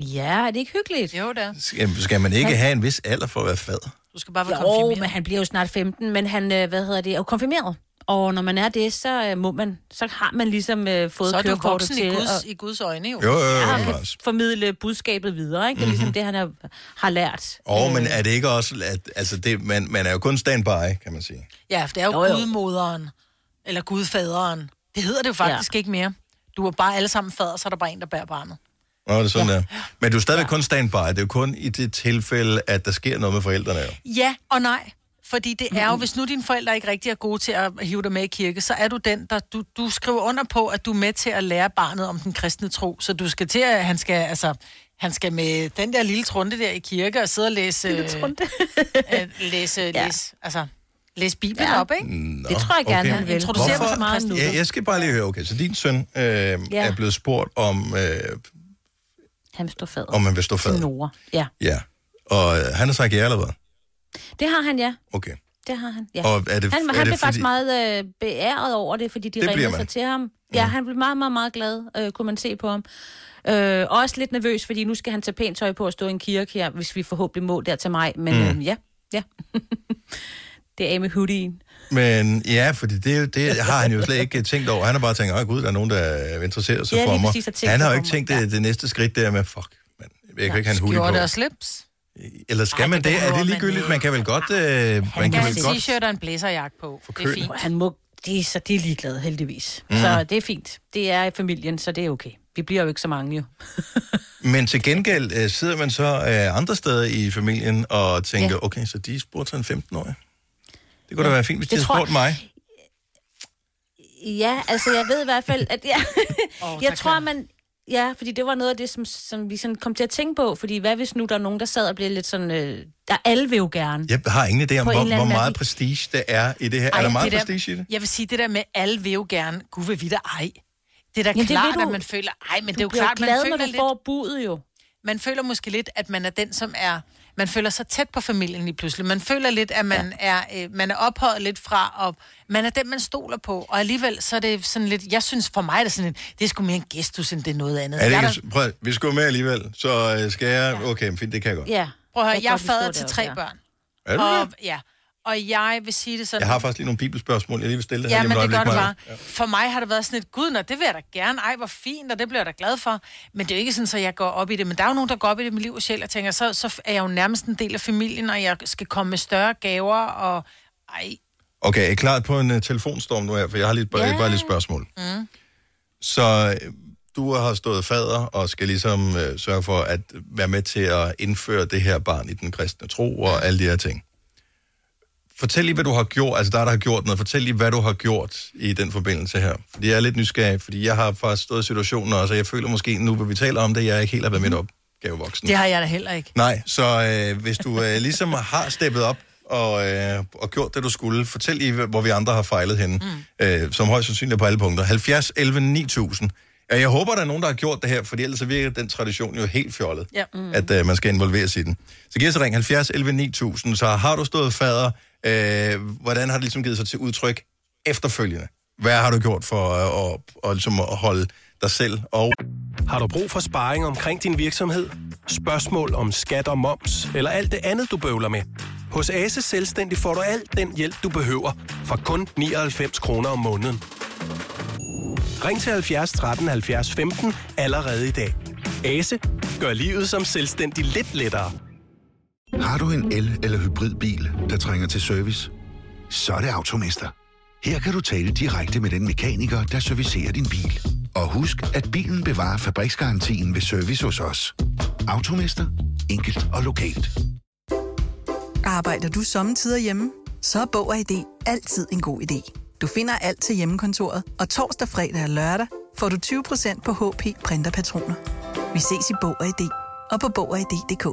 Ja, er det ikke hyggeligt? Jo, det er. Skal, skal man ikke Han- have en vis alder for at være fader? Du skal bare være Jo, konfirmeret. men han bliver jo snart 15, men han, øh, hvad hedder det, er jo konfirmeret. Og når man er det, så øh, må man, så har man ligesom øh, fået Så er du voksen til i Guds, at i Guds øjne, jo. Jo, jo, jo, ja, jo, kan formidle budskabet videre, ikke? Det er ligesom det, han har, har lært. Og, men er det ikke også, at altså det, man, man er jo kun standby, kan man sige. Ja, for det er jo, Jo, jo. gudmoderen. Eller gudfaderen. Det hedder det jo faktisk ja. ikke mere. Du er bare alle sammen fader, så er der bare en, der bærer barnet. Nå, det er sådan ja. der. Men du er stadigvæk ja. kun standby. Det er jo kun i det tilfælde, at der sker noget med forældrene. Jo. Ja og nej. Fordi det er jo, hvis nu dine forældre ikke rigtig er gode til at hive dig med i kirke, så er du den, der du, du skriver under på, at du er med til at lære barnet om den kristne tro. Så du skal til at, han skal, altså, han skal med den der lille trunde der i kirke og sidde og læse... Lille trunte. <laughs> øh, læse, ja. læse, altså, læse Bibelen Ja. op, ikke? Nå, Det tror jeg gerne, han vil. Introducerer Hvorfor? for meget nu. Ja, jeg skal bare lige høre, okay, så din søn øh, ja. er blevet spurgt om, øh, Han står fader. om man vil stå Til fad. Nora. Ja, Ja, og øh, han har sagt ja eller hvad? Det har han, ja. Okay. Det har han, ja. Og er det- han, er han det blev faktisk fordi- meget øh, beæret over det, fordi de Det ringede sig til ham. Ja, han blev meget, meget, meget glad, øh, kunne man se på ham. Øh, og også lidt nervøs, fordi nu skal han tage pænt tøj på og stå i en kirke her, hvis vi forhåbentlig må der til mig. Men Mm. mm. øh, ja, ja. <laughs> det er af med hoodien. Men ja, fordi det, det har han jo slet ikke tænkt over. Han har bare tænkt, åh gud, der er nogen, der interesserer sig Ja, for mig. præcis, har Han har jo for ikke tænkt det, det næste skridt der med, fuck, man, jeg kan Ja, ikke have en hoodie skjorte på. og slips. Eller skal Ej, man det det? Er det man ligegyldigt? Man kan vel godt... Øh, man Han kan kan vel en godt t-shirt og en blazerjakke på. Det er fint. Han må, de, så de er ligeglade, heldigvis. Mm. Så det er fint. Det er i familien, så det er okay. Vi bliver jo ikke så mange, jo. <laughs> Men til gengæld øh, sidder man så øh, andre steder i familien og tænker, Ja. okay, så de spurgte en 15-årig. Det kunne da være fint, hvis de Det havde tror spurgt mig. Ja, altså jeg ved i hvert fald, at jeg, oh, jeg tror, man... Ja, fordi det var noget af det, som, som vi sådan kom til at tænke på. Fordi hvad hvis nu der er nogen, der sad og blev lidt sådan... Øh, der alle vil jo gerne. Jeg har ingen idé om, hvor, hvor meget prestige det er i det her. Ej, er der meget det der- prestige i det? Jeg vil sige, det der med, alle vil jo gerne, gud vil vi da ej. Det er da Jamen, det klart, vil du- at man føler, ej, men det er jo klart, man glad, føler når du lidt, får budet jo. man føler måske lidt, at man er den, som er, man føler sig tæt på familien lige pludselig. Man føler lidt, at man, ja. er, øh, man er ophøjet lidt fra, og man er den, man stoler på. Og alligevel, så er det sådan lidt, jeg synes for mig, er det sådan lidt, det er sgu mere en gestus, end det er noget andet. Er det ikke, prøv, vi skal gå med alligevel, så øh, skal jeg... Okay, men fint, det kan jeg godt. Ja. Prøv at høre, Jeg jeg er fader til også, tre ja. børn. Er du og, det? ja. Og jeg vil sige det sådan... Jeg har faktisk lige nogle bibelspørgsmål, jeg lige vil stille dig Ja, her lige men det gør det øjeblik, bare. For mig har det været sådan et, gud, nå, det vil jeg da gerne. Ej, hvor fint, og det bliver jeg da glad for. Men det er jo ikke sådan, at jeg går op i det. Men der er jo nogen, der går op i det med liv og sjæl, og tænker, så, så er jeg jo nærmest en del af familien, og jeg skal komme med større gaver, og ej. Okay, er I klar på en uh, telefonstorm nu her? For jeg har lige, bare, Ja. bare lidt spørgsmål. Mm. Så øh, du har stået fader og skal ligesom øh, sørge for at være med til at indføre det her barn i den kristne tro og alle de her ting. Fortæl lige, hvad du har gjort. Altså, der er der har gjort noget. Fortæl lige, hvad du har gjort i den forbindelse her. Fordi jeg er lidt nysgerrig, fordi jeg har faktisk stået i situationen også, og jeg føler måske, nu hvor vi taler om det, jeg ikke helt har været midt op gavevoksen. Det har jeg da heller ikke. Nej, så øh, hvis du øh, ligesom har steppet op og, øh, og gjort det, du skulle, fortæl lige, hvor vi andre har fejlet henne, mm. øh, som højst sandsynligt på alle punkter. 70 11 9000. Ja, jeg håber, der er nogen, der har gjort det her, for ellers så virker den tradition jo helt fjollet, Ja. Mm. at uh, man skal involveres i den. Så giv os et ring 70 11 9000, så har du stået fader, øh, hvordan har det ligesom givet sig til udtryk efterfølgende? Hvad har du gjort for uh, at, og, ligesom at holde dig selv og... Har du brug for sparring omkring din virksomhed? Spørgsmål om skat og moms, eller alt det andet, du bøvler med? Hos Ase Selvstændig får du alt den hjælp, du behøver, for kun 99 kroner om måneden. Ring til 70 13 70 15 allerede i dag. Ase gør livet som selvstændig lidt lettere. Har du en el- eller hybridbil, der trænger til service? Så er det Automester. Her kan du tale direkte med den mekaniker, der servicerer din bil. Og husk, at bilen bevarer fabriksgarantien ved service hos os. Automester. Enkelt og lokalt. Arbejder du sommetider hjemme? Så er Bog og ID altid en god idé. Du finder alt til hjemmekontoret, og torsdag, fredag og lørdag får du 20% på HP printerpatroner. Vi ses i Bog og ID og på Bog og ID.dk.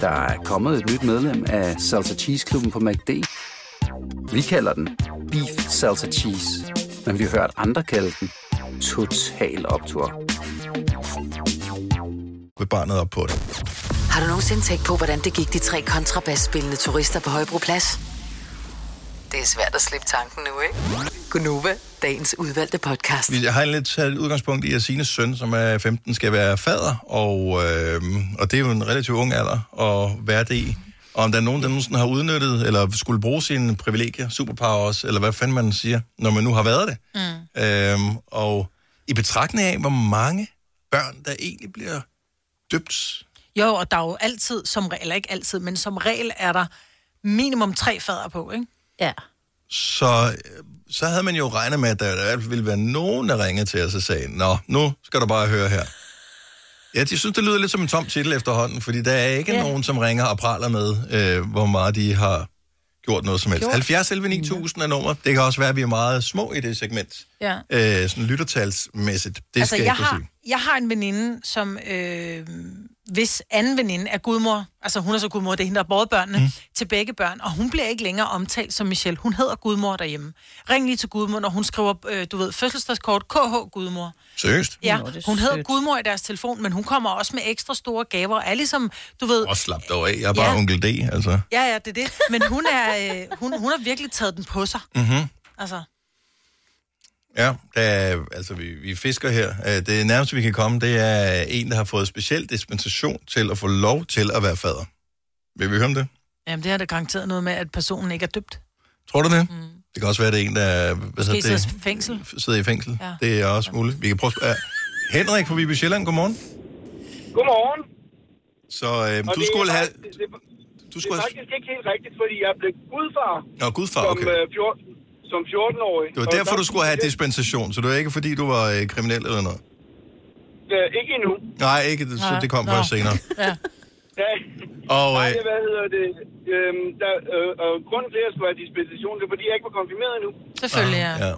Der er kommet et nyt medlem af Salsa Cheese Klubben på MACD. Vi kalder den Beef Salsa Cheese, men vi har hørt andre kalde den Total Optor. Med barnet op på det. Har du nogensinde tænkt på, hvordan det gik de tre kontrabasspillende turister på Højbroplads? Det er svært at slippe tanken nu, ikke? Gunova, dagens udvalgte podcast. Vi har lidt taget udgangspunkt i, at Sines søn, som er 15, skal være fader, og, øh, og det er jo en relativt ung alder at være det i. Og om der er nogen, der nogensinde har udnyttet, eller skulle bruge sine privilegier, superpowers, eller hvad fanden man siger, når man nu har været det. Mm. Øhm, og i betragtning af, hvor mange børn, der egentlig bliver døbt. Jo, og der er jo altid, som regel, eller ikke altid, men som regel er der minimum tre fader på, ikke? Ja. Så, så havde man jo regnet med, at der i hvert fald ville være nogen, der ringede til os og sagde, Nå, nu skal du bare høre her. Ja, jeg synes, det lyder lidt som en tom titel efterhånden, fordi der er ikke Ja. nogen, som ringer og praler med, øh, hvor meget de har gjort noget som helst. Gjort. 70 11 9000 er nummer. Det kan også være, at vi er meget små i det segment. Ja. Øh, sådan lyttertalsmæssigt. Det altså, skal jeg jeg har, sige. jeg har en veninde, som... Øh, hvis anden veninde er gudmor, altså hun er så gudmor, det er hende, der har båret børnene, mm. til begge børn, og hun bliver ikke længere omtalt som Michelle. Hun hedder gudmor derhjemme. Ring lige til gudmor, når hun skriver, øh, du ved, fødselsdagskort, KH gudmor. Seriøst? Ja, Nå, hun hedder sødt. gudmor i deres telefon, men hun kommer også med ekstra store gaver, og er ligesom, du ved... Og slap dog af. Jeg er bare ja. onkel D, altså. Ja, ja, det er det. Men hun, er, øh, hun, hun har virkelig taget den på sig. Mm-hmm. Altså, Ja, der er, altså vi, vi fisker her. Øh, Det nærmeste, vi kan komme, det er en, der har fået speciel dispensation til at få lov til at være fader. Vil vi høre om det? jamen, det har det garanteret noget med, at personen ikke er døbt. Tror du det? Mm. Det kan også være, det er en, der hvad Måske hedder sidder i fængsel. sidder i fængsel. Ja. Det er også muligt. Vi kan prøve at... Henrik fra Viby Sjælland, godmorgen. Godmorgen. Så øh, du det skulle have... Det, det, Du skulle det er have... faktisk ikke helt rigtigt, fordi jeg blev gudfar Nå, gudfar, som, okay. øh, 14, som 14-årig. Det var derfor, du skulle have dispensation, så det var ikke, fordi du var øh, kriminel eller noget. Øh, ikke endnu. Nej, ikke det, så Nej. det kom Nå. først senere. <laughs> Ja. Ja. Og, Nej, øh, hvad hedder det? Øhm, der, øh, og grunden til, at jeg skulle have dispensation, det er, fordi jeg ikke var konfirmeret endnu. Selvfølgelig, ja. ja.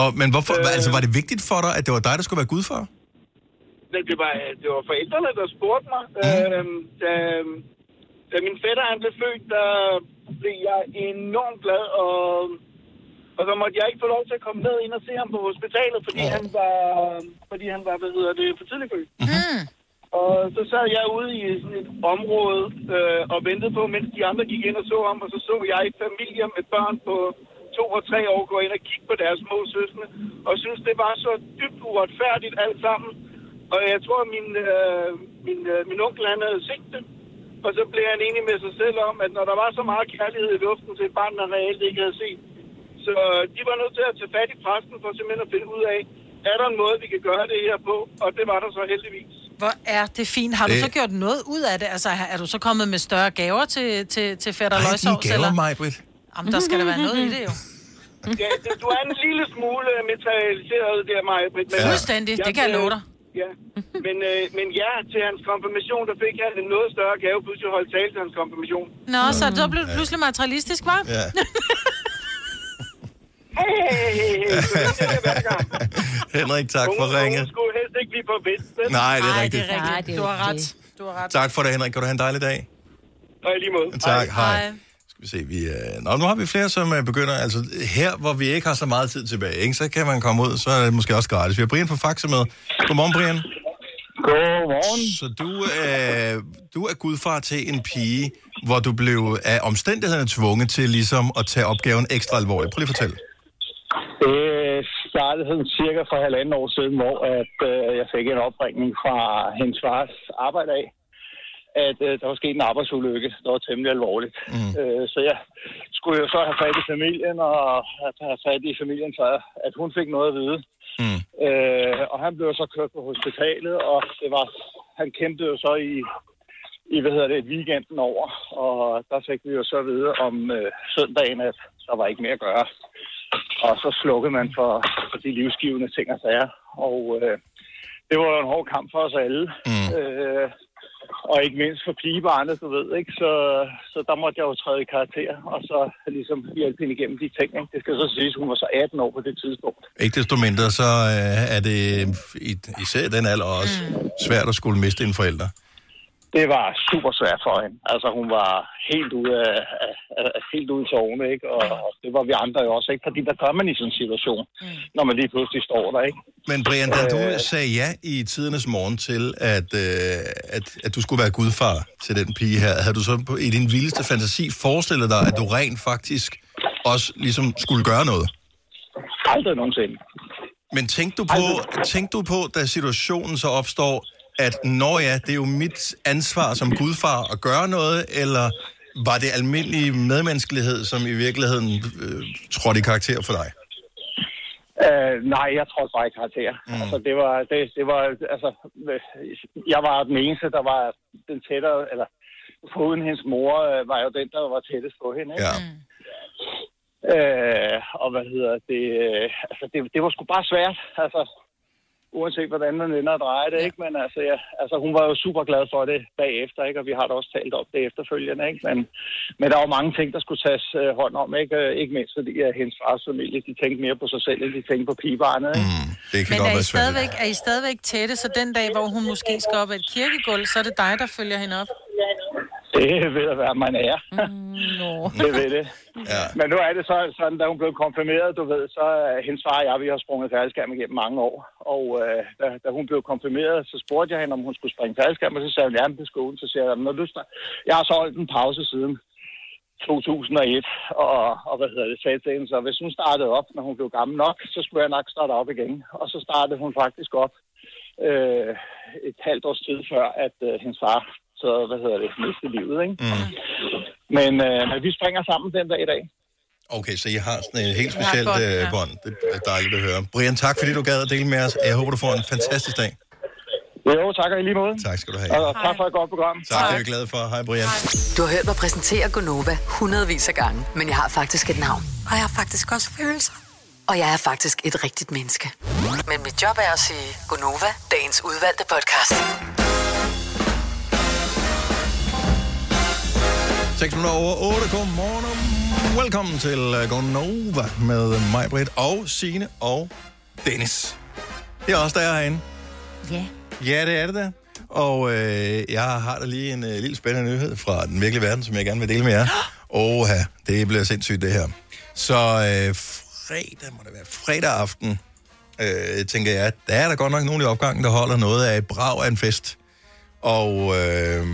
Og, men hvorfor, Øh. altså, var det vigtigt for dig, at det var dig, der skulle være gudfar? Men det var, det var forældrene, der spurgte mig. Mhm. Øhm, da, da min fætter han blev født, der blev jeg enormt glad, og, og så måtte jeg ikke få lov til at komme med ind og se ham på hospitalet, fordi Åh. han var, fordi han var, hvad hedder det, for tidligt født. Mm. Og så sad jeg ude i sådan et område øh, og ventede på, mens de andre gik ind og så ham, og så så jeg familie med børn på to og tre år gå ind og kigge på deres små søskende, og synes det var så dybt uretfærdigt alt sammen. Og jeg tror, min, øh, min, øh, min onkel han havde set det, og så blev han enig med sig selv om, at når der var så meget kærlighed i luften til et barn, der reelt ikke havde set, så de var nødt til at tage fat i præsten for simpelthen at finde ud af, er der en måde, vi kan gøre det her på? Og det var der så heldigvis. Hvor er det fint. Har du så gjort noget ud af det? Altså, er du så kommet med større gaver til, til, til fætter Ej, dine løgsovs? gaver, Eller? Majbrit. Jamen, der skal der være noget i det jo. Ja, det- du er en lille smule materialiseret der, Maja. Men, Ja. Fuldstændig, det kan jeg love dig. Ja, men, øh, men ja, til hans konfirmation, der fik han en noget større gave, pludselig holdt tale til hans konfirmation. Nå, så så blev det pludselig materialistisk, var? Ja. <laughs> Hey, hey, hey, hey, så det er hver gang. Henrik, tak for Unge- ringet. skulle helst ikke blive på vist. vel? Nej, det er rigtigt. det er rigtigt. Nej, det er du har ret. Du har ret. Tak for det, Henrik. Kan du have en dejlig dag? Og i lige måde. Tak, hej. hej. Skal vi se, vi, øh... Nå, nu har vi flere, som øh, begynder, altså her, hvor vi ikke har så meget tid tilbage, ikke, så kan man komme ud, så er det måske også gratis. Vi har Brian fra Faxe med. Godmorgen, Brian. Godmorgen. Så du, øh, du er gudfar til en pige, hvor du blev af omstændighederne tvunget til ligesom at tage opgaven ekstra alvorligt. Prøv lige at fortælle. Det startede sådan cirka for halvanden år siden, hvor at, øh, jeg fik en opringning fra hendes fars arbejde af, at øh, der var sket en arbejdsulykke, der var temmelig alvorligt. Mm. Øh, så jeg skulle jo så have fat i familien, og have fat i familien, så at hun fik noget at vide. Mm. Øh, og han blev så kørt på hospitalet, og det var, han kæmpede jo så i, i hvad hedder det, weekenden over, og der fik vi jo så at vide om øh, søndagen, at der var ikke mere at gøre. Og så slukkede man for, for de livsgivende ting og sager. Og øh, det var jo en hård kamp for os alle. Mm. Øh, og ikke mindst for pigebarnet, du ved, ikke? Så, så der måtte jeg jo træde i karakter, og så ligesom hjælpe hende igennem de ting, ikke? Det skal så siges, hun var så 18 år på det tidspunkt. Ikke desto mindre, så øh, er det i- især den alder også svært at skulle miste en forælder. Det var super svært for hende. Altså, hun var helt ude af, af, af helt ude i tårne, ikke? Og, og det var vi andre jo også, ikke? Fordi der gør man i sådan en situation, mm. når man lige pludselig står der, ikke? Men Brian, da du Øh. sagde ja i tidernes morgen til, at, øh, at, at du skulle være gudfar til den pige her, havde du så på, i din vildeste fantasi forestillet dig, at du rent faktisk også ligesom skulle gøre noget? Aldrig nogensinde. Men tænkte du på, tænkte du på, da situationen så opstår, at når ja, det er jo mit ansvar som gudfar at gøre noget, eller var det almindelig medmenneskelighed, som i virkeligheden øh, trådte i karakter for dig? Øh, nej, jeg tror bare i karakter. Mm. Altså, det var, det, det var, altså, øh, jeg var den eneste, der var den tættere, eller foruden hendes mor, øh, var jo den, der var tættest på hende, ikke? Ja. Øh, og hvad hedder det, øh, altså, det, det var sgu bare svært, altså, uanset hvordan man ender at dreje det, ikke? Men altså, ja, altså, hun var jo super glad for det bagefter, ikke? Og vi har da også talt om det efterfølgende, ikke? Men, men der var mange ting, der skulle tages øh, hånd om, ikke? Øh, Ikke mindst fordi, at hendes fars familie, de tænkte mere på sig selv, end de tænkte på pigebarnet, ikke? Mm, det Men er I, stadigvæk, er I stadigvæk tætte, så den dag, hvor hun måske skal op ad et kirkegulv, så er det dig, der følger hende op? Det ved at være, man er. no. det ved det. Ja. Men nu er det så sådan, da hun blev konfirmeret, du ved, så er hendes far og jeg, vi har sprunget færdskærm igennem mange år. Og øh, da, da, hun blev konfirmeret, så spurgte jeg hende, om hun skulle springe færdskærm, og så sagde hun, ja, det skulle hun. Så siger jeg, når du jeg har så holdt en pause siden 2001, og, og hvad hedder det, sagde til hende, så hvis hun startede op, når hun blev gammel nok, så skulle jeg nok starte op igen. Og så startede hun faktisk op øh, et halvt års tid før, at øh, hendes far så, hvad hedder det, mistede livet, ikke? Mm. Men øh, vi springer sammen den dag i dag. Okay, så I har sådan et helt specielt bånd, øh, ja. bånd. Det er dejligt at høre. Brian, tak fordi du gad at dele med os. Jeg håber, du får en fantastisk dag. Jo, tak og i lige måde. Tak skal du have. Og tak for et godt program. Tak, det er vi glade for. Hej, Brian. Du har hørt mig præsentere Gonova hundredvis af gange, men jeg har faktisk et navn. Og jeg har faktisk også følelser. Og jeg er faktisk et rigtigt menneske. Men mit job er at sige Gonova, dagens udvalgte podcast. 6 minutter over 8. Godmorgen og velkommen til uh, Gonova med mig, Britt, og Signe og Dennis. Det er også der er herinde. Ja. Ja, det er det der. Og øh, jeg har da lige en øh, lille spændende nyhed fra den virkelige verden, som jeg gerne vil dele med jer. <gasps> Oha, det bliver sindssygt det her. Så øh, fredag, må det være fredag aften, øh, tænker jeg, der er der godt nok nogen i opgangen, der holder noget af et brag af en fest. Og øh,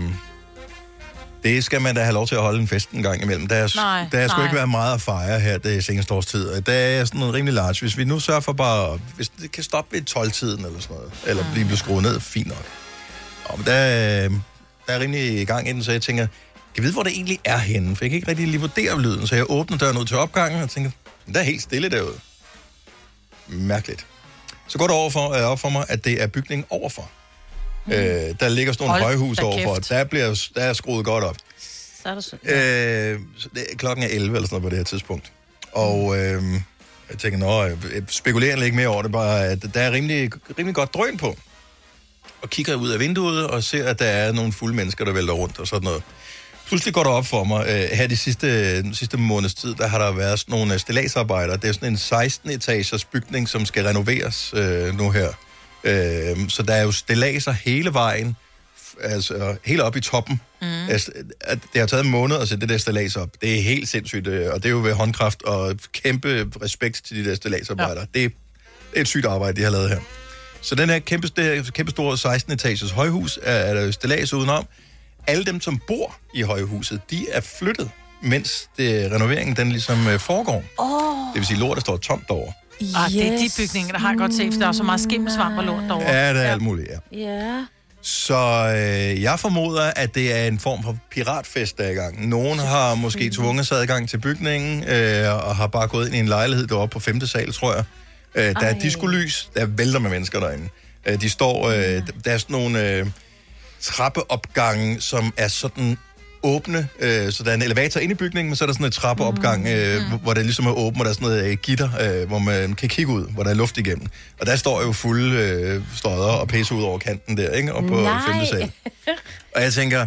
det skal man da have lov til at holde en fest en gang imellem. Der, er, Nej, der skal nej. ikke være meget at fejre her det seneste års tid. Der er sådan noget rimelig large. Hvis vi nu sørger for bare, hvis det kan stoppe ved 12-tiden eller sådan noget, eller blive blive skruet ned, fint nok. Og men der, øh, der er rimelig i gang i den, så jeg tænker, kan jeg vide, hvor det egentlig er henne? For jeg kan ikke rigtig lige vurdere lyden, så jeg åbner døren ud til opgangen og tænker, der er helt stille derude. Mærkeligt. Så går det over for, øh, op for mig, at det er bygningen overfor. Mm. Øh, der ligger sådan nogle Hold højhus overfor. kæft. Der, bliver, der er skruet godt op. Så er der så... Øh, så det, klokken er 11 eller sådan noget på det her tidspunkt. Og øh, jeg tænker, nå, jeg spekulerer ikke mere over det, bare at der er rimelig, rimelig godt drøn på. Og kigger ud af vinduet og ser, at der er nogle fulde mennesker, der vælter rundt og sådan noget. Pludselig går det op for mig, øh, her de sidste, den sidste måneds tid, der har der været sådan nogle stillagsarbejder. Det er sådan en 16-etagers bygning, som skal renoveres øh, nu her. Øh, så der er jo stilladser hele vejen, altså helt op i toppen Mm. At det har taget en måned at sætte det der stillads op. Det er helt sindssygt, øh, og det er jo ved håndkraft og kæmpe respekt til de der stilladsarbejdere. Ja. Det, er, et sygt arbejde, de har lavet her. Så den her kæmpe, det her kæmpe store 16-etages højhus er, er der jo stillads udenom. Alle dem, som bor i højhuset, de er flyttet, mens det, renoveringen den ligesom øh, foregår. Åh. Det vil sige, lortet står tomt derovre. Ah, det er de bygninger, der har jeg godt set, for der er så meget skimmelsvamp og lort derovre. Ja, det er alt muligt, ja. Ja. Så øh, jeg formoder, at det er en form for piratfest, der er i gang. Nogen har måske tvunget sig adgang til bygningen, øh, og har bare gået ind i en lejlighed deroppe på femte sal, tror jeg. Øh, der er diskolys, der vælter med mennesker derinde. Øh, de står, øh, der er sådan nogle øh, trappeopgange, som er sådan åbne, øh, så der er en elevator inde i bygningen, men så er der sådan en trappeopgang, øh, mm. hvor der ligesom er åben, og der er sådan noget øh, gitter, øh, hvor man kan kigge ud, hvor der er luft igennem. Og der står jo fulde øh, støder og pisse ud over kanten der, ikke? Og på Nej. femte sal. <laughs> Og jeg tænker,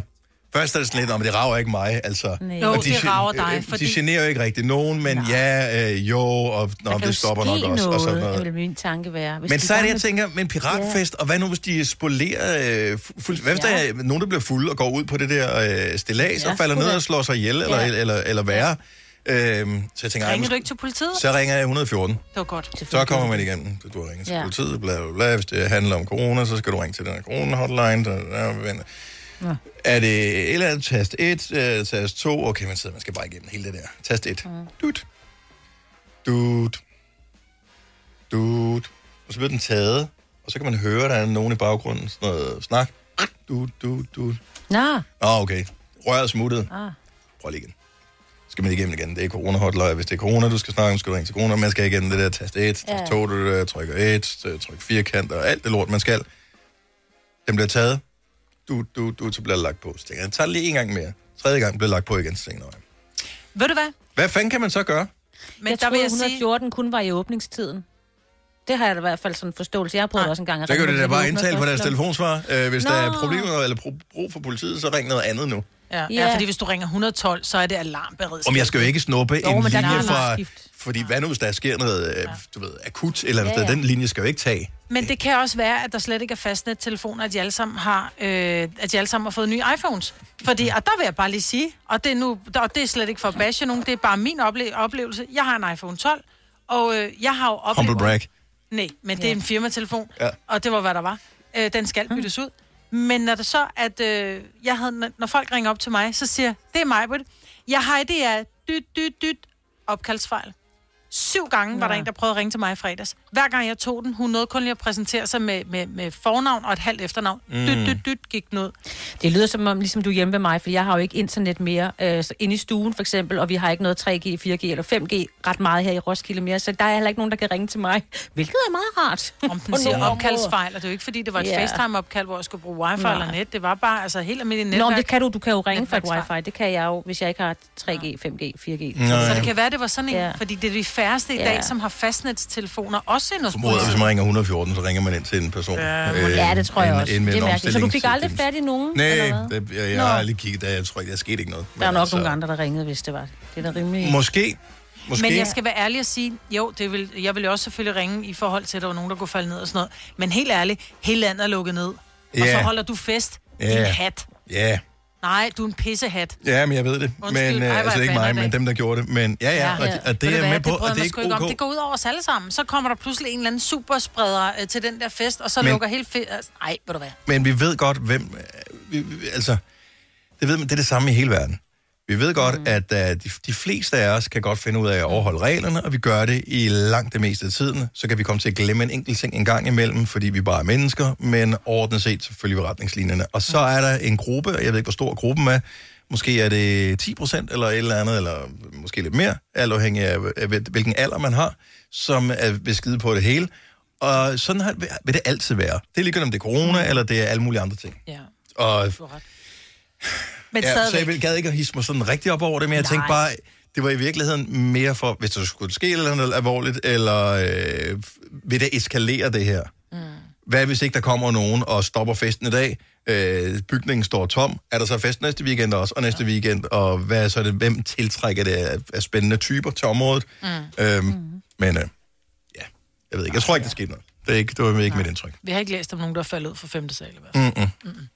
først er det sådan lidt, om det rager ikke mig, altså. Nej. Jo, Og det rager dig, øh, fordi- De generer jo ikke rigtig nogen, men Nej. ja, øh, jo, og nå, det stopper nok også. Og sådan noget. vil min tanke være. Hvis Men de så er det, jeg tænker, men piratfest, og hvad nu, hvis de spolerer... Øh, fuld, hvad hvis der er nogen, der bliver fulde og går ud på det der øh, stillads Ja, og falder ned og slår sig ihjel, eller, Ja. eller, eller, eller værre? Øhm, så jeg tænker, Ringer du ikke til politiet? så ringer jeg 114. Det var godt. Så kommer man igennem. Du har ringet til Ja. politiet, bla, bla, bla. Hvis det handler om corona, så skal du ringe til den her corona-hotline. Der, der, der, Ja. er det et eller andet tast 1, øh, tast 2? Okay, man, sidder, man skal bare igennem hele det der. Tast 1. Mm. Dut. Dut. Dut. Og så bliver den taget, og så kan man høre, der er nogen i baggrunden, sådan noget snak. Dut, dut, dut. Nå. Oh, okay. Røret smuttet. Ah. Prøv lige igen. Skal man igennem igen. Det er corona-hotline. Hvis det er corona, du skal snakke om, skal du ringe til corona. Man skal igennem det der tast 1, tast Ja. 2, du øh, trykker 1, øh, tryk firkant og alt det lort, man skal. Den bliver taget. Du, du, du, så bliver det lagt på. Så tænker jeg, jeg tager det lige en gang mere. Tredje gang bliver det lagt på igen, så tænker jeg, "Nå, Ved du hvad? Hvad fanden kan man så gøre? Men jeg der der vil jeg sige- 114 kun var i åbningstiden. Det har jeg da i hvert fald sådan en forståelse. Jeg har prøvet også en gang at Så kan ringe, du da men bare indtale på deres telefonsvar. Øh, hvis Nå. der er problemer eller brug for politiet, så ring noget andet nu. Ja, Ja. ja, fordi hvis du ringer 112, så er det alarmberedskab. Om jeg skal jo ikke snuppe Jo, en linje fra... Fordi hvad nu, hvis der sker noget, øh, du ved, akut eller Ja, andet sted, ja. den linje skal jo ikke tage. Men det kan også være, at der slet ikke er fastnettelefoner, at de alle sammen har, øh, at de alle sammen har fået nye iPhones. Fordi, og der vil jeg bare lige sige, og det er, nu, og det er slet ikke for at bashe nogen, det er bare min ople- oplevelse. Jeg har en iPhone 12, og øh, jeg har jo oplevet... Humble brag. Nej, men det er en firmatelefon, Ja. og det var, hvad der var. Øh, den skal byttes ud. Men når det så, at øh, jeg havde, når- folk ringer op til mig, så siger jeg, det er mig, Britt. Jeg har det er dyt, dyt, dyt, opkaldsfejl. Syv gange var der Ja. en, der prøvede at ringe til mig i fredags. Hver gang jeg tog den, hun nåede kun lige at præsentere sig med, med, med fornavn og et halvt efternavn. Mm. Dyt, dyt, dyt, gik den ud. Det lyder som om, ligesom du er hjemme ved mig, for jeg har jo ikke internet mere øh, så inde i stuen for eksempel, og vi har ikke noget 3G, 4G eller 5G ret meget her i Roskilde mere, så der er heller ikke nogen, der kan ringe til mig, <laughs> hvilket er meget rart. Om den siger opkaldsfejl, og det er jo ikke, fordi det var et Ja. yeah. FaceTime-opkald, hvor jeg skulle bruge wifi Nej. eller net. Det var bare altså helt almindeligt Nå, netværk. men det kan du, du kan jo ringe fra et wifi, det kan jeg jo, hvis jeg ikke har 3G, 5G, 4G. Nå, Så ja. det kan være, det var sådan en, Ja. ja. fordi det er de færreste i Ja. dag, som har fastnetstelefoner, også endnu Formoder, hvis man ringer 114, så ringer man ind til en person. Ja, øh, Ja, det tror jeg en- også. en med Det en er mærkeligt. Så du fik aldrig fat i nogen? Nej, det, jeg, jeg Nå. har aldrig kigget der. Jeg tror ikke, der skete ikke noget. Der er nok altså, nogle andre, der ringede, hvis det var. Det er da rimelig... Måske. Måske. Men jeg skal være ærlig og sige, jo, det vil, jeg vil jo også selvfølgelig ringe i forhold til, at der var nogen, der kunne falde ned og sådan noget. Men helt ærligt, hele landet er lukket ned. Og Ja. så holder du fest. Ja. Din hat. Ja, Nej, du er en pissehat. ja, men jeg ved det. Undskyld, men, øh, altså ikke mig, men dem, der gjorde det. Men ja, ja, og, og Ved det er jeg med på, det og det er ikke ikke om. Det går ud over os alle sammen. Så kommer der pludselig en eller anden superspreder øh, til den der fest, og så Men- lukker helt fedt. Altså, nej, ved du hvad. Men vi ved godt, hvem... øh, vi, altså, det, ved man, det er det samme i hele verden. Vi ved godt, mm. at uh, de, de fleste af os kan godt finde ud af at overholde reglerne, og vi gør det i langt det meste af tiden. Så kan vi komme til at glemme en enkelt ting en gang imellem, fordi vi bare er mennesker, men overordnet set så følger vi retningslinjerne. Og så er der en gruppe, og jeg ved ikke, hvor stor gruppen er, måske er det 10 procent eller et eller andet, eller måske lidt mere, alt afhængig af, hvilken alder man har, som er vil skide på det hele. Og sådan har, vil det altid være. Det er ligegyldigt, om det er corona, eller det er alle mulige andre ting. Ja. Og Men ja, så jeg stadigvæk. vil- gad ikke at hisse mig sådan rigtig op over det, men jeg Nej. tænkte bare, det var i virkeligheden mere for, hvis der skulle ske noget alvorligt, eller øh, vil det eskalere det her? Mm. Hvad hvis ikke der kommer nogen og stopper festen i dag? Øh, bygningen står tom. Er der så fest næste weekend også, og næste ja. weekend? Og hvad er så det, hvem tiltrækker det af, af spændende typer til området? Mm. Øhm, mm. Men øh, ja, jeg ved ikke. Jeg tror ikke, der skete noget. Det, er ikke, det var ikke mit indtryk. Vi har ikke læst om nogen, der er faldet ud fra femte sal. i hvert fald. Mm-mm.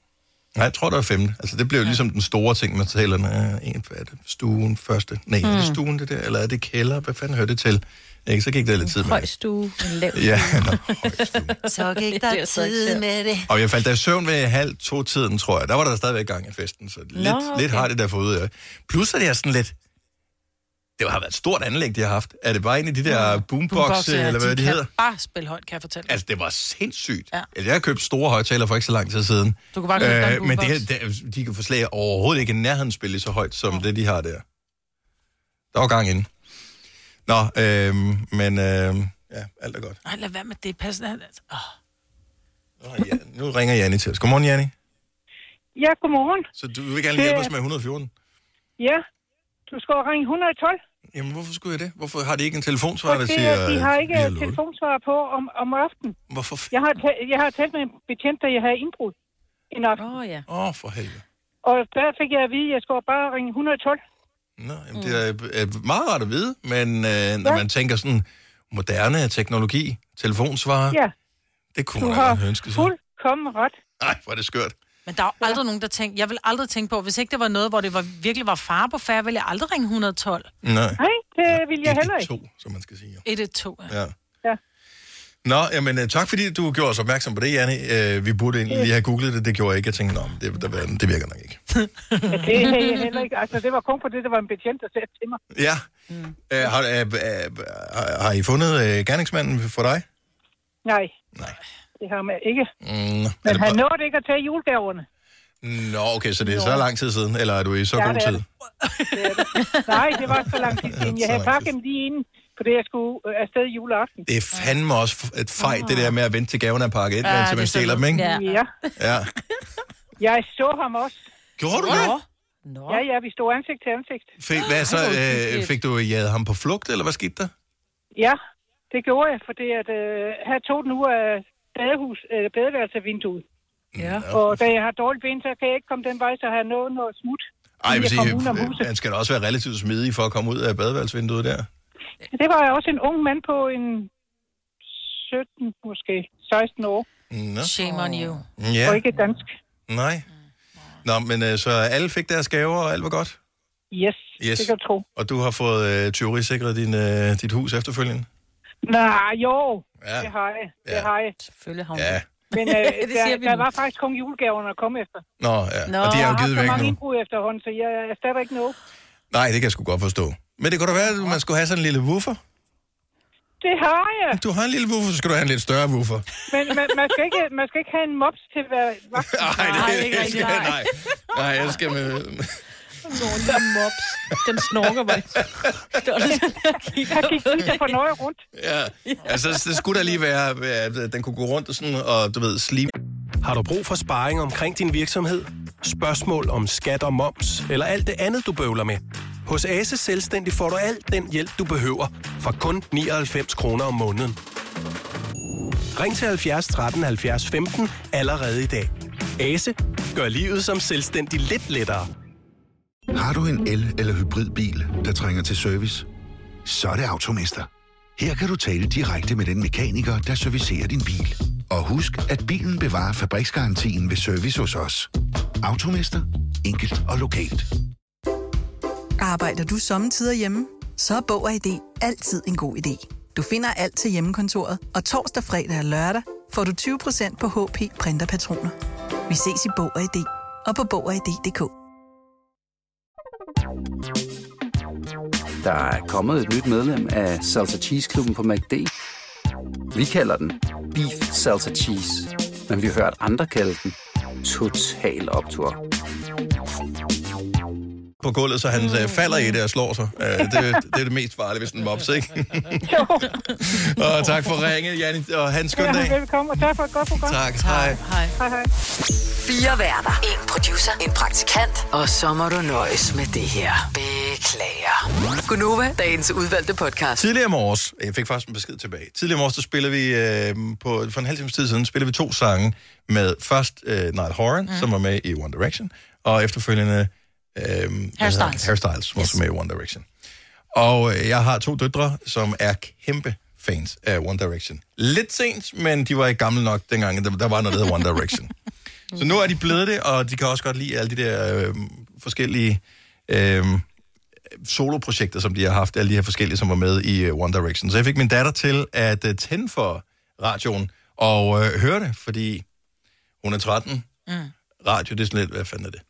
Nej, jeg tror, det var femte. Altså, det blev ja. ligesom den store ting, man taler. Øh, en, hvad er det? Stuen første. Nej, mm. er det Mm. stuen, det der? Eller er det kælder? Hvad fanden hører det til? Ikke, så gik der lidt tid med Høj det. stue, en lav <laughs> Ja, nå. <laughs> Så gik er ikke sjovt. med det. Og jeg faldt der i søvn ved halv to tiden, tror jeg. Der var der stadigvæk gang i festen, så lidt, okay. lidt har det der fået ud af. Plus er det er sådan lidt... Det har været et stort anlæg, de har haft. Er det bare en af de der boombox, ja, eller hvad de, kan hedder? bare spille højt, kan jeg fortælle dig. Altså, det var sindssygt. Ja. Altså, jeg har købt store højtalere for ikke så lang tid siden. Du kan bare købe en Men boombox. det, det, de kan få slag overhovedet ikke i nærheden spille så højt, som det, de har der. Der var gang inde. Nå, øhm, men øhm, ja, alt er godt. Nej, lad være med det. Pas. Altså. Oh. Nå, ja, nu ringer Janni til os. Godmorgen, Janni. Ja, godmorgen. Så du vil gerne hjælpe os med 114? Ja, du skal ringe 112. Jamen, hvorfor skulle jeg det? Hvorfor har de ikke en telefonsvarer, der siger... de har ikke lukket? telefonsvar på om, om aftenen. Hvorfor? Jeg har, ta- jeg har talt med en betjent, der jeg havde indbrud en aften. Åh, oh, ja. Åh, oh, for helvede. Og der fik jeg at vide, at jeg skulle bare ringe 112. Nå, jamen, det er, er meget rart at vide, men øh, når Ja. man tænker sådan moderne teknologi, telefonsvarer, Ja, det kunne du man har da godt ønske sig. fuldkommen ret. Nej, hvor er det skørt. Men der er jo aldrig nogen, der tænker... Jeg vil aldrig tænke på, hvis ikke det var noget, hvor det var, virkelig var fare på færre, ville jeg aldrig ringe 112. Nej. Nej, det vil jeg heller ikke. 112, som man skal sige. 112, ja. Ja. Ja. Nå, jamen, øh, tak fordi du gjorde os opmærksom på det, Janne. Øh, vi burde egentlig lige have googlet det, det gjorde jeg ikke. Jeg tænkte, nå, det, det, det virker nok ikke. <laughs> Ja, det jeg heller ikke. Altså, det var kun for det, der var en betjent, der sagde til mig. Ja. Mm. Øh, har, øh, øh, har, har I fundet øh, gerningsmanden for dig? Nej. Nej. Det har man ikke. Mm, er Men han bare- nåede ikke at tage julegaverne. Nå, okay, så det er så lang tid siden, eller er du i så Ja, god det er tid? det. Det er det. Nej, det var så lang tid <laughs> siden. Jeg havde pakket dem lige inden, på det jeg skulle øh, afsted juleaften. Det er fandme også et fejl, det der med at vente til gaverne er pakket ind, Ja, ja, det til er man stjæler dem, ikke? Ja. ja. ja. Jeg så ham også. Gjorde du det? Nå. Ja, ja, vi stod ansigt til ansigt. Fik, hvad så, øh, fik du jaget ham på flugt, eller hvad skete der? Ja, det gjorde jeg, fordi at, øh, her tog den uge af badehus, øh, badeværelsevinduet. Ja. Og da jeg har dårligt ben, så kan jeg ikke komme den vej, så har jeg nået noget smut. Ej, jeg vil jeg sige, huset. man skal da også være relativt smidig for at komme ud af badeværelsesvinduet der. Det var jeg også en ung mand på en 17, måske 16 år. Nå. Shame on you. Ja. Og ikke dansk. Nej. Nå, men øh, så alle fik deres gaver, og alt var godt? Yes, Yes. det kan du tro. Og du har fået øh, tyverisikret din, øh, dit hus efterfølgende? Nej, jo, Ja. det har jeg. Det har jeg. Selvfølgelig har hun Ja. Men <laughs> øh, Det der, der nu. var faktisk kun julegaverne at komme efter. Nå, ja. Nå, og de er jo jeg givet har væk så mange nu. indbrud efterhånden, så jeg erstatter ikke noget. Nej, det kan jeg sgu godt forstå. Men det kunne da være, at man skulle have sådan en lille woofer. Det har jeg. Du har en lille woofer, så skal du have en lidt større woofer. Men man, man, skal ikke, man skal ikke have en mops til at være vagt. Nej, det er ikke rigtigt. Nej. Nej, jeg skal med... Dårlig mops. Den snorker mig. <laughs> Der gik lige for nøje rundt. Ja, altså det skulle da lige være, at den kunne gå rundt og sådan, og du ved, slim. Har du brug for sparring omkring din virksomhed? Spørgsmål om skat og moms, eller alt det andet, du bøvler med? Hos Ase Selvstændig får du alt den hjælp, du behøver, for kun 99 kroner om måneden. Ring til 70 13 70 15 allerede i dag. Ase gør livet som selvstændig lidt lettere. Har du en el- eller hybridbil, der trænger til service? Så er det Automester. Her kan du tale direkte med den mekaniker, der servicerer din bil. Og husk, at bilen bevarer fabriksgarantien ved service hos os. Automester. Enkelt og lokalt. Arbejder du sommetider hjemme? Så er Bog og ID altid en god idé. Du finder alt til hjemmekontoret, og torsdag, fredag og lørdag får du 20% på HP printerpatroner. Vi ses i Bog og ID og på Bog og ID.dk. Der er kommet et nyt medlem af Salsa Cheese Klubben på MACD. Vi kalder den Beef Salsa Cheese, men vi har hørt andre kalde den Total Optor på gulvet, så han øh, falder i det og slår sig. Øh, det, det er det mest farlige, hvis den mops, ikke? <laughs> og tak for ringet, Janni, og have en skøn dag. Velkommen, og tak for et godt program. Tak, hej. Hej. Hej, hej. Fire værter. En producer. En praktikant. Og så må du nøjes med det her. Beklager. Gunova, dagens udvalgte podcast. Tidligere morges, jeg fik faktisk en besked tilbage. Tidligere morges, der spiller vi, øh, på, for en halv times tid siden, spiller vi to sange med først øh, Niall Horan, mm. som var med i One Direction, og efterfølgende øh, hedder han? Styles. Hairstyles, som yes. i One Direction. Og øh, jeg har to døtre, som er kæmpe fans af One Direction. Lidt sent, men de var ikke gamle nok dengang, der, der var noget, der hed One Direction. <laughs> Så nu er de blevet det, og de kan også godt lide alle de der øh, forskellige øh, soloprojekter, som de har haft, alle de her forskellige, som var med i øh, One Direction. Så jeg fik min datter til at øh, tænde for radioen og øh, høre det, fordi hun er 13. Mm. Radio, det er sådan lidt, hvad fanden er det?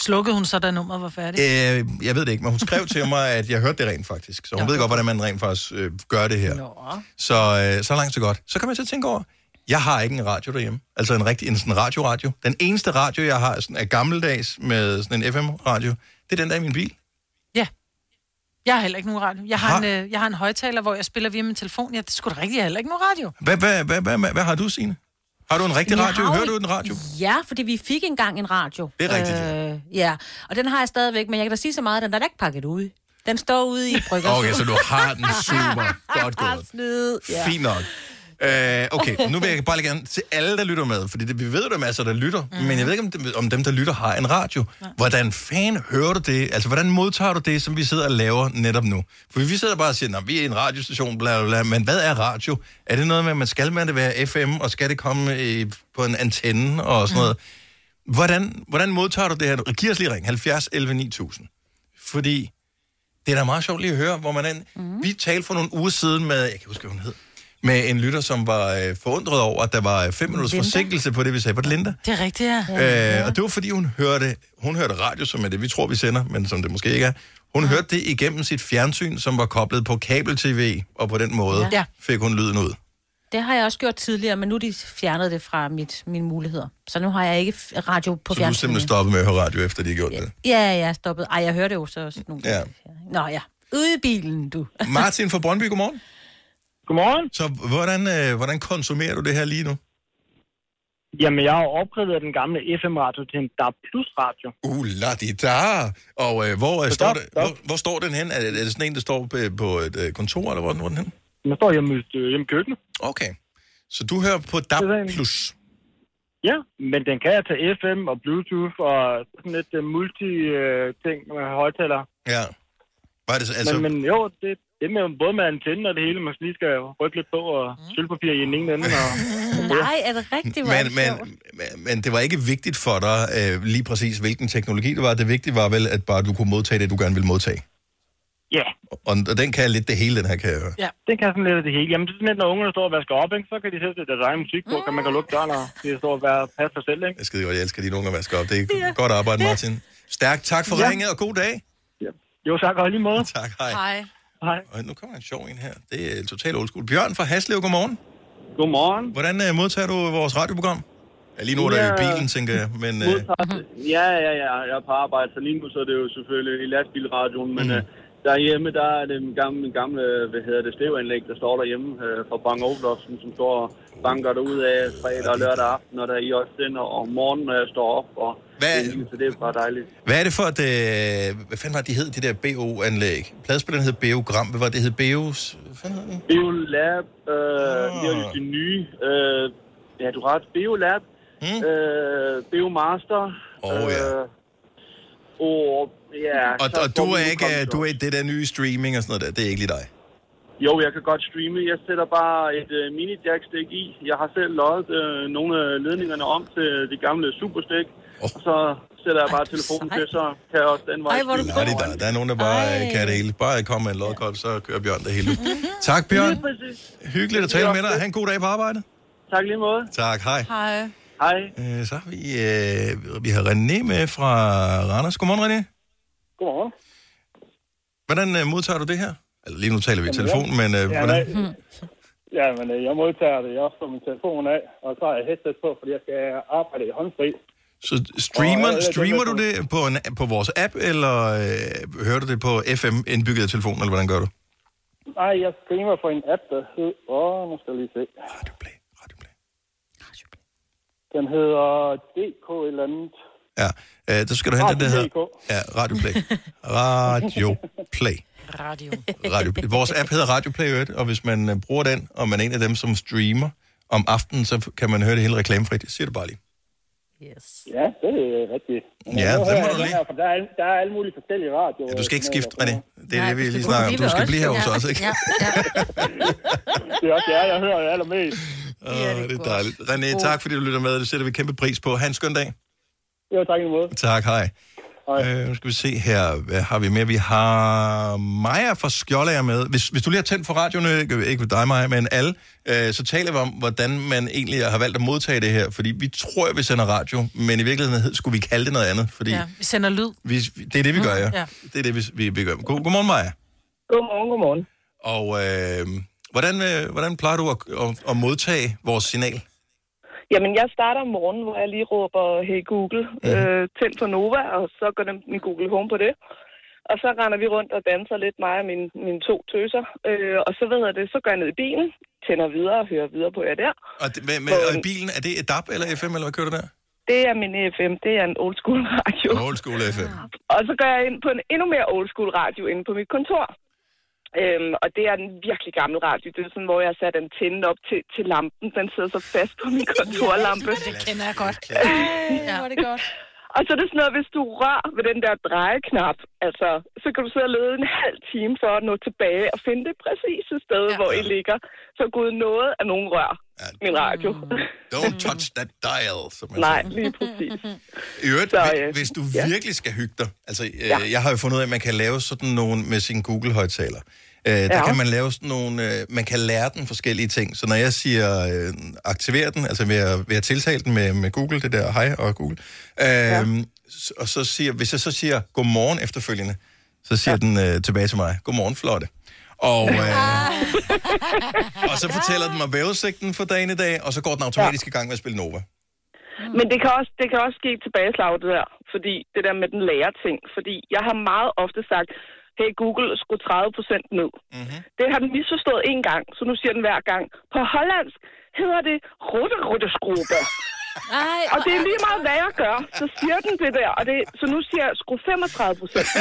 Slukkede hun så, da nummeret var færdigt? Øh, jeg ved det ikke, men hun skrev til mig, at jeg hørte det rent faktisk. Så hun Ja. ved godt, hvordan man rent faktisk øh, gør det her. Nå. Så, øh, så langt så godt. Så kan man så tænke over, jeg har ikke en radio derhjemme. Altså en rigtig en sådan radio-radio. Den eneste radio, jeg har, sådan, er gammeldags med sådan en FM-radio. Det er den der i min bil. Ja. Jeg har heller ikke nogen radio. Jeg har, en, øh, jeg har en højtaler, hvor jeg spiller via min telefon. Ja, det skulle da rigtigt. Jeg har heller ikke nogen radio. Hvad, hvad, hvad, hvad, hvad, hvad har du, Signe? Har du en rigtig radio? Hører du en radio? Ja, fordi vi fik engang en radio. Det er rigtigt. Øh, ja, og den har jeg stadigvæk, men jeg kan da sige så meget, at den er da ikke pakket ud. Den står ude i brygger. Okay, så du har den super. <laughs> Godt gået. Fint nok. Øh, okay, nu vil jeg bare lige gerne til alle, der lytter med, fordi det, vi ved, der er masser, der lytter, mm. men jeg ved ikke, om dem, om dem, der lytter, har en radio. Nej. Hvordan fan hører du det? Altså, hvordan modtager du det, som vi sidder og laver netop nu? For vi sidder bare og siger, vi er en radiostation, bla, bla, bla, men hvad er radio? Er det noget med, at man skal med det være FM, og skal det komme i, på en antenne og sådan noget? Hvordan, hvordan modtager du det her? Giv os lige ring, 70 11 9000. Fordi det er da meget sjovt lige at høre, hvor man er. Mm. Vi talte for nogle uger siden med, jeg kan huske, hvad hun hed, med en lytter, som var øh, forundret over, at der var øh, fem minutters Linda? forsinkelse på det, vi sagde. Var det Linda? Det er rigtigt, ja. Ja. Øh, og det var, fordi hun hørte, hun hørte radio, som er det, vi tror, vi sender, men som det måske ikke er. Hun ja. hørte det igennem sit fjernsyn, som var koblet på kabel-tv, og på den måde Ja. fik hun lyden ud. Det har jeg også gjort tidligere, men nu de fjernet det fra mit, mine muligheder. Så nu har jeg ikke radio på Så du er simpelthen fjernsynet. stoppet med at høre radio, efter de har gjort det. Ja, jeg er stoppet. Ej, jeg hører det jo så også nogle Ja. Nå ja, ude i bilen, du. Martin fra Brøndby, godmorgen. Godmorgen. Så hvordan, øh, hvordan konsumerer du det her lige nu? Jamen, jeg har opgraderet den gamle FM-radio til en DAB Plus radio. Uh, la di da. Og øh, hvor, øh, står det, hvor, hvor står den hen? Er det, er det sådan en, der står på, på et øh, kontor, eller hvor, hvor er den hen? Den står hjemme, øh, hjemme i køkkenet. Okay. Så du hører på DAB Plus? Ja, men den kan tage FM og Bluetooth og sådan lidt uh, multi-ting med højtaler. Ja. Var det, så- altså, Men, men jo, det, det er med, både med antenne og det hele, man lige skal rykke lidt på, og sølvpapir i den ene ende. Og, <laughs> Nej, er det rigtigt? Er men, det men, men, men det var ikke vigtigt for dig øh, lige præcis, hvilken teknologi det var. Det vigtige var vel, at bare du kunne modtage det, du gerne ville modtage. Ja. Og, og den kan lidt det hele, den her, kan jeg høre. Ja. Den kan sådan lidt det hele. Jamen, det er sådan lidt, når ungerne står og vasker op, ikke? så kan de sætte deres egen musik på, kan man kan lukke døren, og de står og være passe sig selv, ikke? Jeg skide godt, jeg elsker dine unger at vaske op. Det er ja. godt arbejde, Martin. Stærkt tak for Ja. ringet, og god dag. Jo, tak, og lige måde. <laughs> Tak, hej. Hej. Hej. Og nu kommer en sjov en her. Det er totalt old school. Bjørn fra Haslev, godmorgen. Godmorgen. Hvordan uh, modtager du vores radioprogram? Ja, lige nu er der jo i bilen, tænker jeg. Men, uh, Modtager- Ja, ja, ja, jeg er på arbejde, så lige nu så er det jo selvfølgelig i lastbilradioen, men mm. Derhjemme, der er det min gamle, min gamle hvad hedder det, stereoanlæg, der står derhjemme øh, fra Bang Olufsen, som står og banker derud af fredag og lørdag aften, og der er I også den, og om morgenen, når jeg står op, og Hvad- det, så det er bare dejligt. hvad er det for et... Uh, hvad fanden var det, de hed, de der BO-anlæg? Pladespilleren hed Beogram. Hvad var det, hed Beos? Hvad fanden hed den? Biolab, øh, det er jo de nye, øh, ja, du har ret, Biolab, mm. øh, Biomaster, Åh, ja. øh, og ja... Og, og du vi er ikke du er ikke det der nye streaming og sådan noget der. Det er ikke lige dig. Jo, jeg kan godt streame. Jeg sætter bare et øh, mini jackstik i. Jeg har selv løjet øh, nogle af ledningerne om til de gamle superstik. Oh. Og så sætter jeg bare telefonen til, så kan jeg også den vej. Ej, hvor er du Nej, det er der. Der er nogen, der bare Ej. kan det hele. Bare kom med en lodkold, så kører Bjørn det hele. <laughs> tak, Bjørn. Hyggeligt at tale med dig. Ha' en god dag på arbejde. Tak lige måde. Tak, hej. Hej. Hej. Øh, så har vi, øh, vi har René med fra Randers. Godmorgen, René. Godmorgen. Hvordan øh, modtager du det her? Eller lige nu taler vi i Jamen, telefon, men øh, Ja, hvordan? nej. Ja, men øh, jeg modtager det. Jeg slår min telefon af, og så har jeg headset på, fordi jeg skal arbejde i håndfri. Så streamer, Og, øh, streamer du det på, en, på vores app, eller øh, hører du det på FM indbygget i telefonen, eller hvordan gør du? Nej, jeg streamer for en app, der hedder... Åh, nu skal jeg lige se. Radioplay, Radioplay. Den hedder DK et eller andet. Ja, øh, der skal du hente den, der hedder... Radio.dk. Ja, Radioplay. Radioplay. Radio. <laughs> Radioplay. Vores app hedder Radioplay, i øvrigt, og hvis man øh, bruger den, og man er en af dem, som streamer om aftenen, så kan man høre det hele reklamefrit. Jeg siger det bare lige. Ja, det er rigtigt. Men Ja, hører må du lige. her, For der er, der er alle mulige forskellige radio. Ja, du skal ikke skifte, René. Det er Nej, det, vi lige snakker om. Du skal blive her hos Ja. os, ikke? <laughs> det er også jer, jeg hører allermest. Åh, det er dejligt. René, tak fordi du lytter med. Det sætter vi kæmpe pris på. Ha' en skøn dag. Jo, tak i måde. Tak, hej. Øh, nu skal vi se her, hvad har vi med? Vi har Maja fra Skjoldager med. Hvis, hvis du lige har tændt for radioen, ikke, ikke ved dig, Maja, men alle, øh, så taler vi om, hvordan man egentlig har valgt at modtage det her. Fordi vi tror, at vi sender radio, men i virkeligheden skulle vi kalde det noget andet. Fordi Ja, vi sender lyd. vi, det er det, vi gør, ja. Ja. Det er det, vi, vi, vi gør. God, godmorgen, Maja. Godmorgen, godmorgen. Og øh, hvordan, øh, hvordan plejer du at, at, at modtage vores signal? Jamen, jeg starter om morgenen, hvor jeg lige råber, hey Google, øh, tænd for Nova, og så går den min Google Home på det. Og så render vi rundt og danser lidt, mig og mine, mine to tøser. Øh, og så ved jeg det, så går jeg ned i bilen, tænder videre og hører videre på jer der. Og, det, med, med, og i bilen, er det et DAB eller FM, eller hvad kører du der? Det er min FM, det er en old school radio. Old school FM. Og så går jeg ind på en endnu mere old school radio inde på mit kontor. Øhm, og det er en virkelig gammel radio. Det er sådan, hvor jeg har sat antennen op til, til lampen. Den sidder så fast på min kontorlampe. Det kender jeg godt. ja. hvor er det godt. Og så er det sådan noget, hvis du rører ved den der drejeknap, altså, så kan du sidde og lede en halv time for at nå tilbage og finde det præcise sted, ja. hvor I ligger. Så Gud noget af nogen rør min radio. Don't touch that dial, som man Nej, siger. lige præcis. I øvrigt, Så, så, øh, hvis du ja. virkelig skal hygge dig, altså øh, Ja. jeg har jo fundet ud af, at man kan lave sådan nogle med sin Google-højtaler. Øh, der Ja. kan man lave sådan nogle, øh, man kan lære den forskellige ting. Så når jeg siger øh, aktiver den, altså ved at, ved at tiltale den med, med Google, det der hej og Google, øh, ja. og så siger, hvis jeg så siger godmorgen efterfølgende, så siger ja. den øh, tilbage til mig, godmorgen flotte. Og, øh, og så fortæller den mig vejrudsigten for dagen i dag, og så går den automatisk i gang med at spille Nova. Men det kan, også, det kan også ske tilbageslag, det der. Fordi det der med den lærer ting. Fordi jeg har meget ofte sagt, hey Google, skru 30 procent ned. Mm-hmm. Det har den misforstået en gang, så nu siger den hver gang. På hollandsk hedder det rutte rutte. <laughs> Ej, og det er lige meget, hvad jeg gør. Så siger den det der. Og det, så nu siger jeg, skru 35 procent <laughs>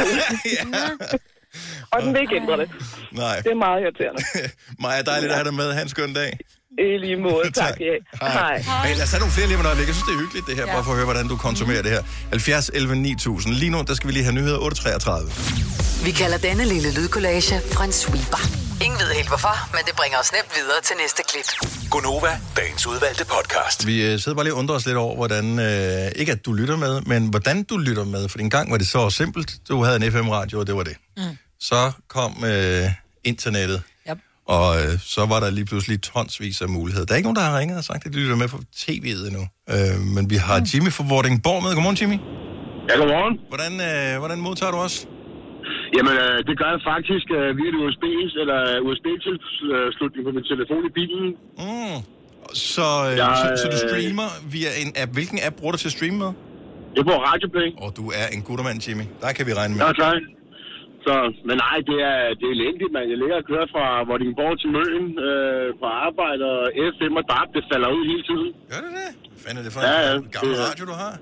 Og den vil ikke ændre det. Nej. Det er meget irriterende. <laughs> Maja, dejligt at have dig med. Ha' en skøn dag. I lige måde, <laughs> tak. ja. Hej. Hey, lad os tage nogle flere lige om et øjeblik. Jeg synes, det er hyggeligt, det her, ja. bare for at høre, hvordan du konsumerer det her. 70 11 9000. Lige nu, der skal vi lige have nyheder 8.33. Vi kalder denne lille lydkollage en sweeper. Ingen ved helt hvorfor, men det bringer os nemt videre til næste klip. Gonova, dagens udvalgte podcast. Vi øh, sidder bare lige og undrer os lidt over, hvordan, øh, ikke at du lytter med, men hvordan du lytter med. For en gang var det så simpelt. Du havde en FM-radio, og det var det. Mm. Så kom øh, internettet. Og øh, så var der lige pludselig tonsvis af muligheder. Der er ikke nogen, der har ringet og sagt, at de lytter med på tv'et endnu. Øh, men vi har Jimmy fra Vordingborg med. Godmorgen, Jimmy. Ja, godmorgen. Hvordan, øh, hvordan modtager du os? Jamen, øh, det gør jeg faktisk øh, via et USB, eller USB-tilslutning på min telefon i bilen. Mm. Så, øh, Jeg, så, så du øh, streamer via en app. Hvilken app bruger du til at streame med? Jeg bruger Radioplay. Og du er en guttermand, Jimmy. Der kan vi regne med. Ja, tak. Så, men nej, det er, det er elendigt, man. Jeg ligger og kører fra Vordingborg til Møn øh, på arbejde, og FM og DAB, det falder ud hele tiden. Gør det det? Hvad fanden er det for Ja, ja. en gammel Det radio, du har?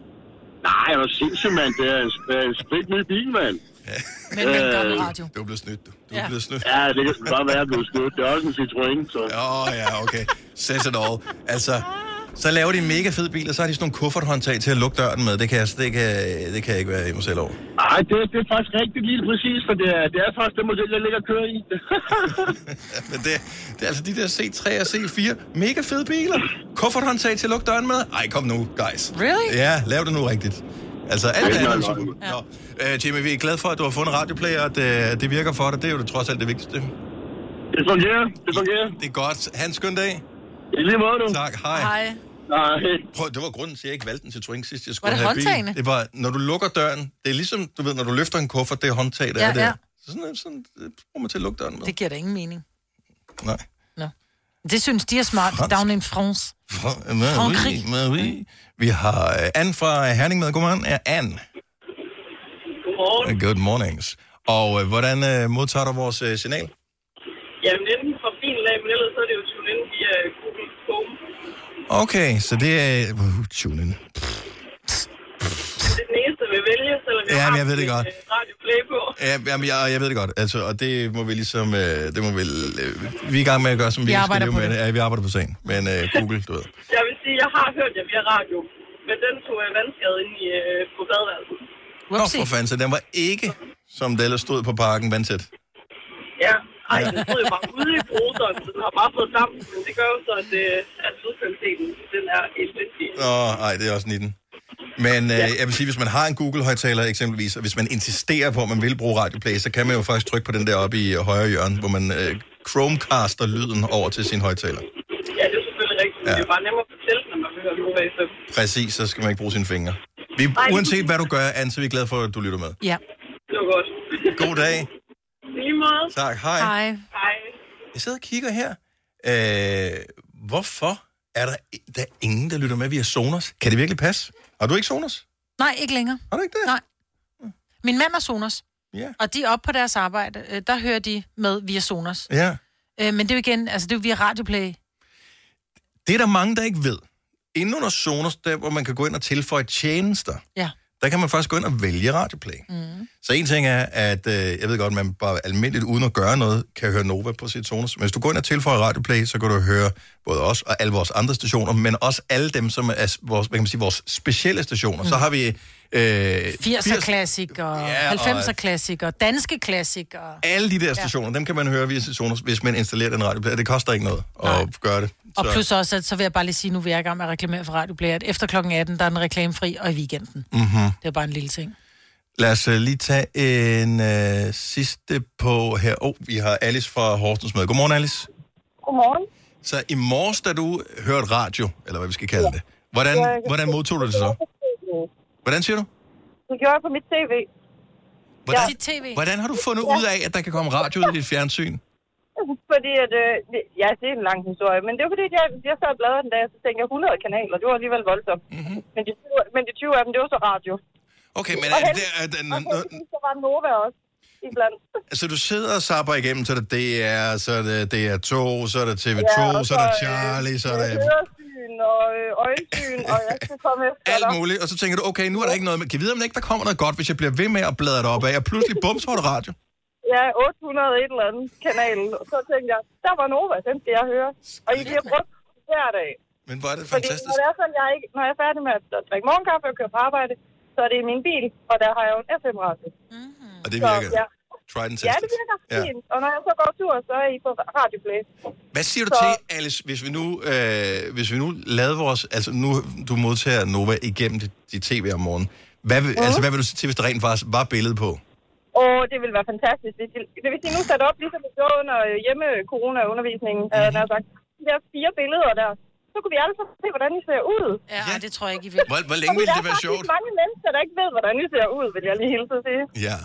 Nej, hvor sindssygt, mand. Det er en, det en sprit ny bil, mand. <laughs> Men med en gammel radio. Du er blevet snydt, du. Du Ja. er blevet snydt. Ja, det kan godt være, at jeg er blevet snydt. Det er også en Citroën, så... Åh, oh, ja, okay. Says it all. Altså, så laver de en mega fed bil, og så har de sådan nogle kufferthåndtag til at lukke døren med. Det kan jeg, det kan, det kan jeg ikke være i mig selv over. Nej, det, det er faktisk rigtigt lige præcis, for det er, det er faktisk den model, jeg ligger og kører i. <laughs> Men det, det er altså de der C3 og C4. Mega fede biler. Kufferthåndtag til at lukke døren med. Ej, kom nu, guys. Really? Ja, lav det nu rigtigt. Altså, alt Det det er andet er super. Nå. Uh, Jimmy, vi er glade for, at du har fundet radioplayer, at uh, det virker for dig. Det er jo det, trods alt det vigtigste. Det fungerer, det fungerer. Det er godt. Ha' en skøn dag. I lige måde, du. Tak, hej. Hej. Nej. Prøv, det var grunden til, at jeg ikke valgte en Citroën sidst. Jeg Var skulle det have håndtagene? Bil. Det var, når du lukker døren, det er ligesom, du ved, når du løfter en kuffert, det er håndtag, der Ja, er der. ja. Så sådan, sådan det bruger man til at lukke døren med. Det giver da ingen mening. Nej. Nå. Det synes de er smart. Down in France. Fra, Marie, Frankrig. Marie. Vi har uh, Anne fra Herning med. Godmorgen. Er Anne. Godmorgen. Good mornings. Og uh, hvordan uh, modtager du vores uh, signal? Jamen, enten fra bilen af, men ellers så er det jo tune ind via. Okay, så det er... Uh, tune in. Det er den eneste, vi vælger, selvom jeg Ja, har men jeg ved det godt. øh, Radio Play på. Ja, jamen, jeg, jeg ved det godt. Altså, og det må vi ligesom... Øh, det må vi, øh, vi er i gang med at gøre, som vi, Vi skal arbejder leve på med det. det. Ja, vi arbejder på sagen. Men øh, Google, du ved. Jeg vil sige, jeg har hørt jer via radio, men den tog jeg vandskade ind i, øh, på badeværelset. Nå, for fanden, så den var ikke, som det ellers stod på parken, vandtæt. Ja, Ej, den stod jo bare ude i bruseren, så den har bare fået damp, men det gør jo så, at, øh, at lydkvaliteten, den er elendig. Åh, ej, det er også 19. Men øh, jeg vil sige, hvis man har en Google-højtaler eksempelvis, og hvis man insisterer på, at man vil bruge Radioplay, så kan man jo faktisk trykke på den der oppe i højre hjørne, hvor man øh, Chromecaster lyden over til sin højtaler. Ja, det er selvfølgelig rigtigt, Ja. det er bare nemmere at fortælle, når man hører FM. Præcis, så skal man ikke bruge sine fingre. Vi, uanset hvad du gør, Anne, så er vi glade for, at du lytter med. Ja. Det var godt. God dag. Lige måde. Tak, hej. Hej. Hej. Jeg sidder og kigger her. Øh, hvorfor er der, der er ingen, der lytter med via Sonos? Kan det virkelig passe? Har du ikke Sonos? Nej, ikke længere. Har du ikke det? Nej. Min mand er Sonos. Ja. Og de er oppe på deres arbejde. øh, Der hører de med via Sonos. Ja. Øh, Men det er jo igen, altså det er jo via Radioplay. Det er der mange, der ikke ved. Inden under Sonos, der hvor man kan gå ind og tilføje tjenester, Ja. Der kan man faktisk gå ind og vælge Radioplay. Mm. Så en ting er, at øh, jeg ved godt, man bare almindeligt uden at gøre noget, kan høre Nova på sit Sonos. Men hvis du går ind og tilføjer Radioplay, så kan du høre både os og alle vores andre stationer, men også alle dem, som er vores, hvad kan man sige, vores specielle stationer. Mm. Så har vi... Øh, 80'er klassikere, Ja, og- 90'er klassikere, danske klassikere. alle de der stationer, ja. dem kan man høre via sit Sonos, hvis man installerer den radioplay. Det koster ikke noget at gøre det. Og plus også, at så vil jeg bare lige sige, nu vil jeg i gang med at reklamere for Radioplay, at efter klokken 18, der er den reklamefri, og i weekenden. Mm-hmm. Det er bare en lille ting. Lad os uh, lige tage en uh, sidste på her. Åh, oh, vi har Alice fra Horsens med. Godmorgen, Alice. Godmorgen. Så i morges, da du hørte radio, eller hvad vi skal kalde det, hvordan, Ja, hvordan modtog du det så? Hvordan siger du? Det gjorde jeg på mit tv. Hvordan, TV. hvordan har du fundet ud af, at der kan komme radio ud i dit fjernsyn? <laughs> Fordi at, øh, det- ja, det er en lang historie, men det var fordi, at jeg, jeg sad og bladrede den dag, og så tænkte jeg 100 kanaler, det var alligevel voldsomt. Mhm. Mm-hmm. Men, de, 20 men de 20 af dem, det var så radio. Okay, men og er det, er, den, og heldigvis, så var Nova også iblandt. <laughs> altså du sidder og sapper igennem, så er det DR, så er det DR2, så er det TV2, Ja, så er der så, øh, Charlie, så er der Høresyn og øh, øjensyn, og jeg skal komme efter alt muligt, og så tænker du, okay, nu er der ikke noget, men kan vide, om der ikke der kommer noget godt, hvis jeg bliver ved med at bladre det op af, og pludselig bum, så er der radio. Ja, 800 et eller andet kanal. Og så tænkte jeg, der var Nova, den skal jeg høre. Og I bliver brugt hver dag. Men hvor er det Fordi fantastisk. når det er sådan, jeg ikke, når jeg er færdig med at drikke morgenkaffe og køre på arbejde, så er det i min bil, og der har jeg jo en FM-radio. Og det Så, virker. ja. Try and ja, test det virker Ja. fint. Og når jeg så går tur, så er I på radioplay. Hvad siger du Så- til, Alice, hvis vi nu, øh, hvis vi nu lavede vores... Altså nu, du modtager Nova igennem dit, dit tv om morgenen. Hvad vil, Mhm. altså, hvad vil du sige til, hvis der rent faktisk var billede på? Det ville være fantastisk. Hvis de, det vil sige, nu sat op, ligesom vi gjorde under øh, hjemme-corona-undervisningen, mm-hmm. Mhm. øh, sagt. De der fire billeder der. Så kunne vi alle sammen se, hvordan I ser ud. Ja, ja. det tror jeg ikke, I vil. Hvor, hvor længe ville det være sjovt? Der er mange mennesker, der ikke ved, hvordan I ser ud, vil jeg lige hilse at sige. Ja.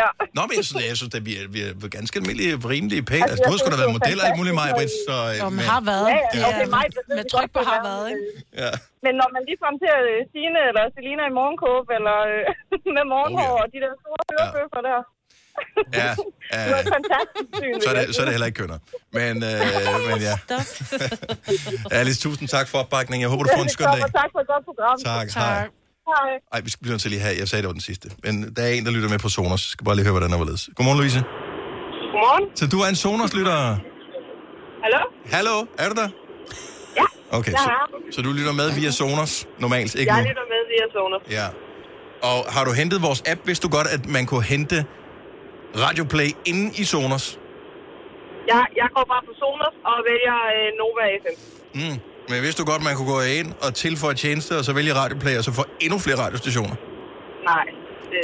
Ja. Nå, men jeg synes, jeg synes at vi er, vi er ganske almindelige, rimelige pæne. Altså, Altså, du har sgu da været det er modeller alt muligt, mig, Britt, så... øh, Jo, men har været. Ja, ja, Det okay, er mig, det med tryk på det har været, ikke? Ja. Men når man lige frem til øh, Stine eller Selina i morgenkåb, eller øh, <laughs> med morgenhår, Oh, og de der store hørebøffer der. <laughs> Ja, Det var et fantastisk syn. så, er det, så er det heller ikke kønner. Men, øh, <laughs> men ja. Alice, tusind tak for opbakningen. Jeg håber, du får en skøn dag. Tak for et godt program. Tak, hej. Hej. Ej, vi skal blive nødt til lige her. Jeg sagde, det var den sidste. Men der er en, der lytter med på Sonos. Jeg skal bare lige høre, hvordan der var ledes. Godmorgen, Louise. Godmorgen. Så du er en Sonos-lytter? Hallo? Hallo, er du der? Ja, Okay, så, så du lytter med via Sonos normalt, ikke Jeg nu? lytter med via Sonos. Ja. Og har du hentet vores app? Vidste du godt, at man kunne hente Radioplay inde i Sonos? Jeg, jeg går bare på Sonos og vælger øh, Nova FM. Mm. Men vidste du godt, man kunne gå ind og tilføje tjenester, og så vælge Radioplay, og så få endnu flere radiostationer? Nej.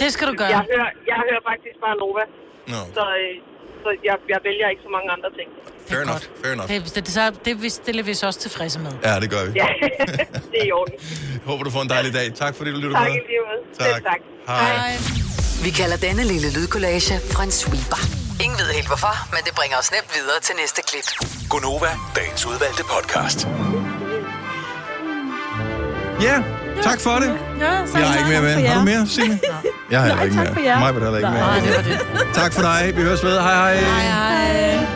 Det skal du gøre. Jeg hører, jeg hører faktisk bare Nova. Nå. Så, øh, så jeg, jeg vælger ikke så mange andre ting. Fair enough, fair enough. Det, det, det, det, det stiller vi så også tilfredse med. Ja, det gør vi. Ja, <laughs> det er i orden. <laughs> Håber, du får en dejlig dag. Tak fordi du lytter Tak med. i lige måde. Tak. Selv tak. Hej. Vi kalder denne lille lydkollage Frans sweeper. Ingen ved helt hvorfor, men det bringer os nemt videre til næste klip. Gonova, dagens udvalgte podcast. Ja, tak for det. Ja, Jeg har ikke mere med. Har du mere, Signe? Jeg har heller ikke tak mere. for jer. Mig vil heller ikke Nej, mere. det var det. Tak for dig. Vi høres ved. Hej hej. Hej, hej.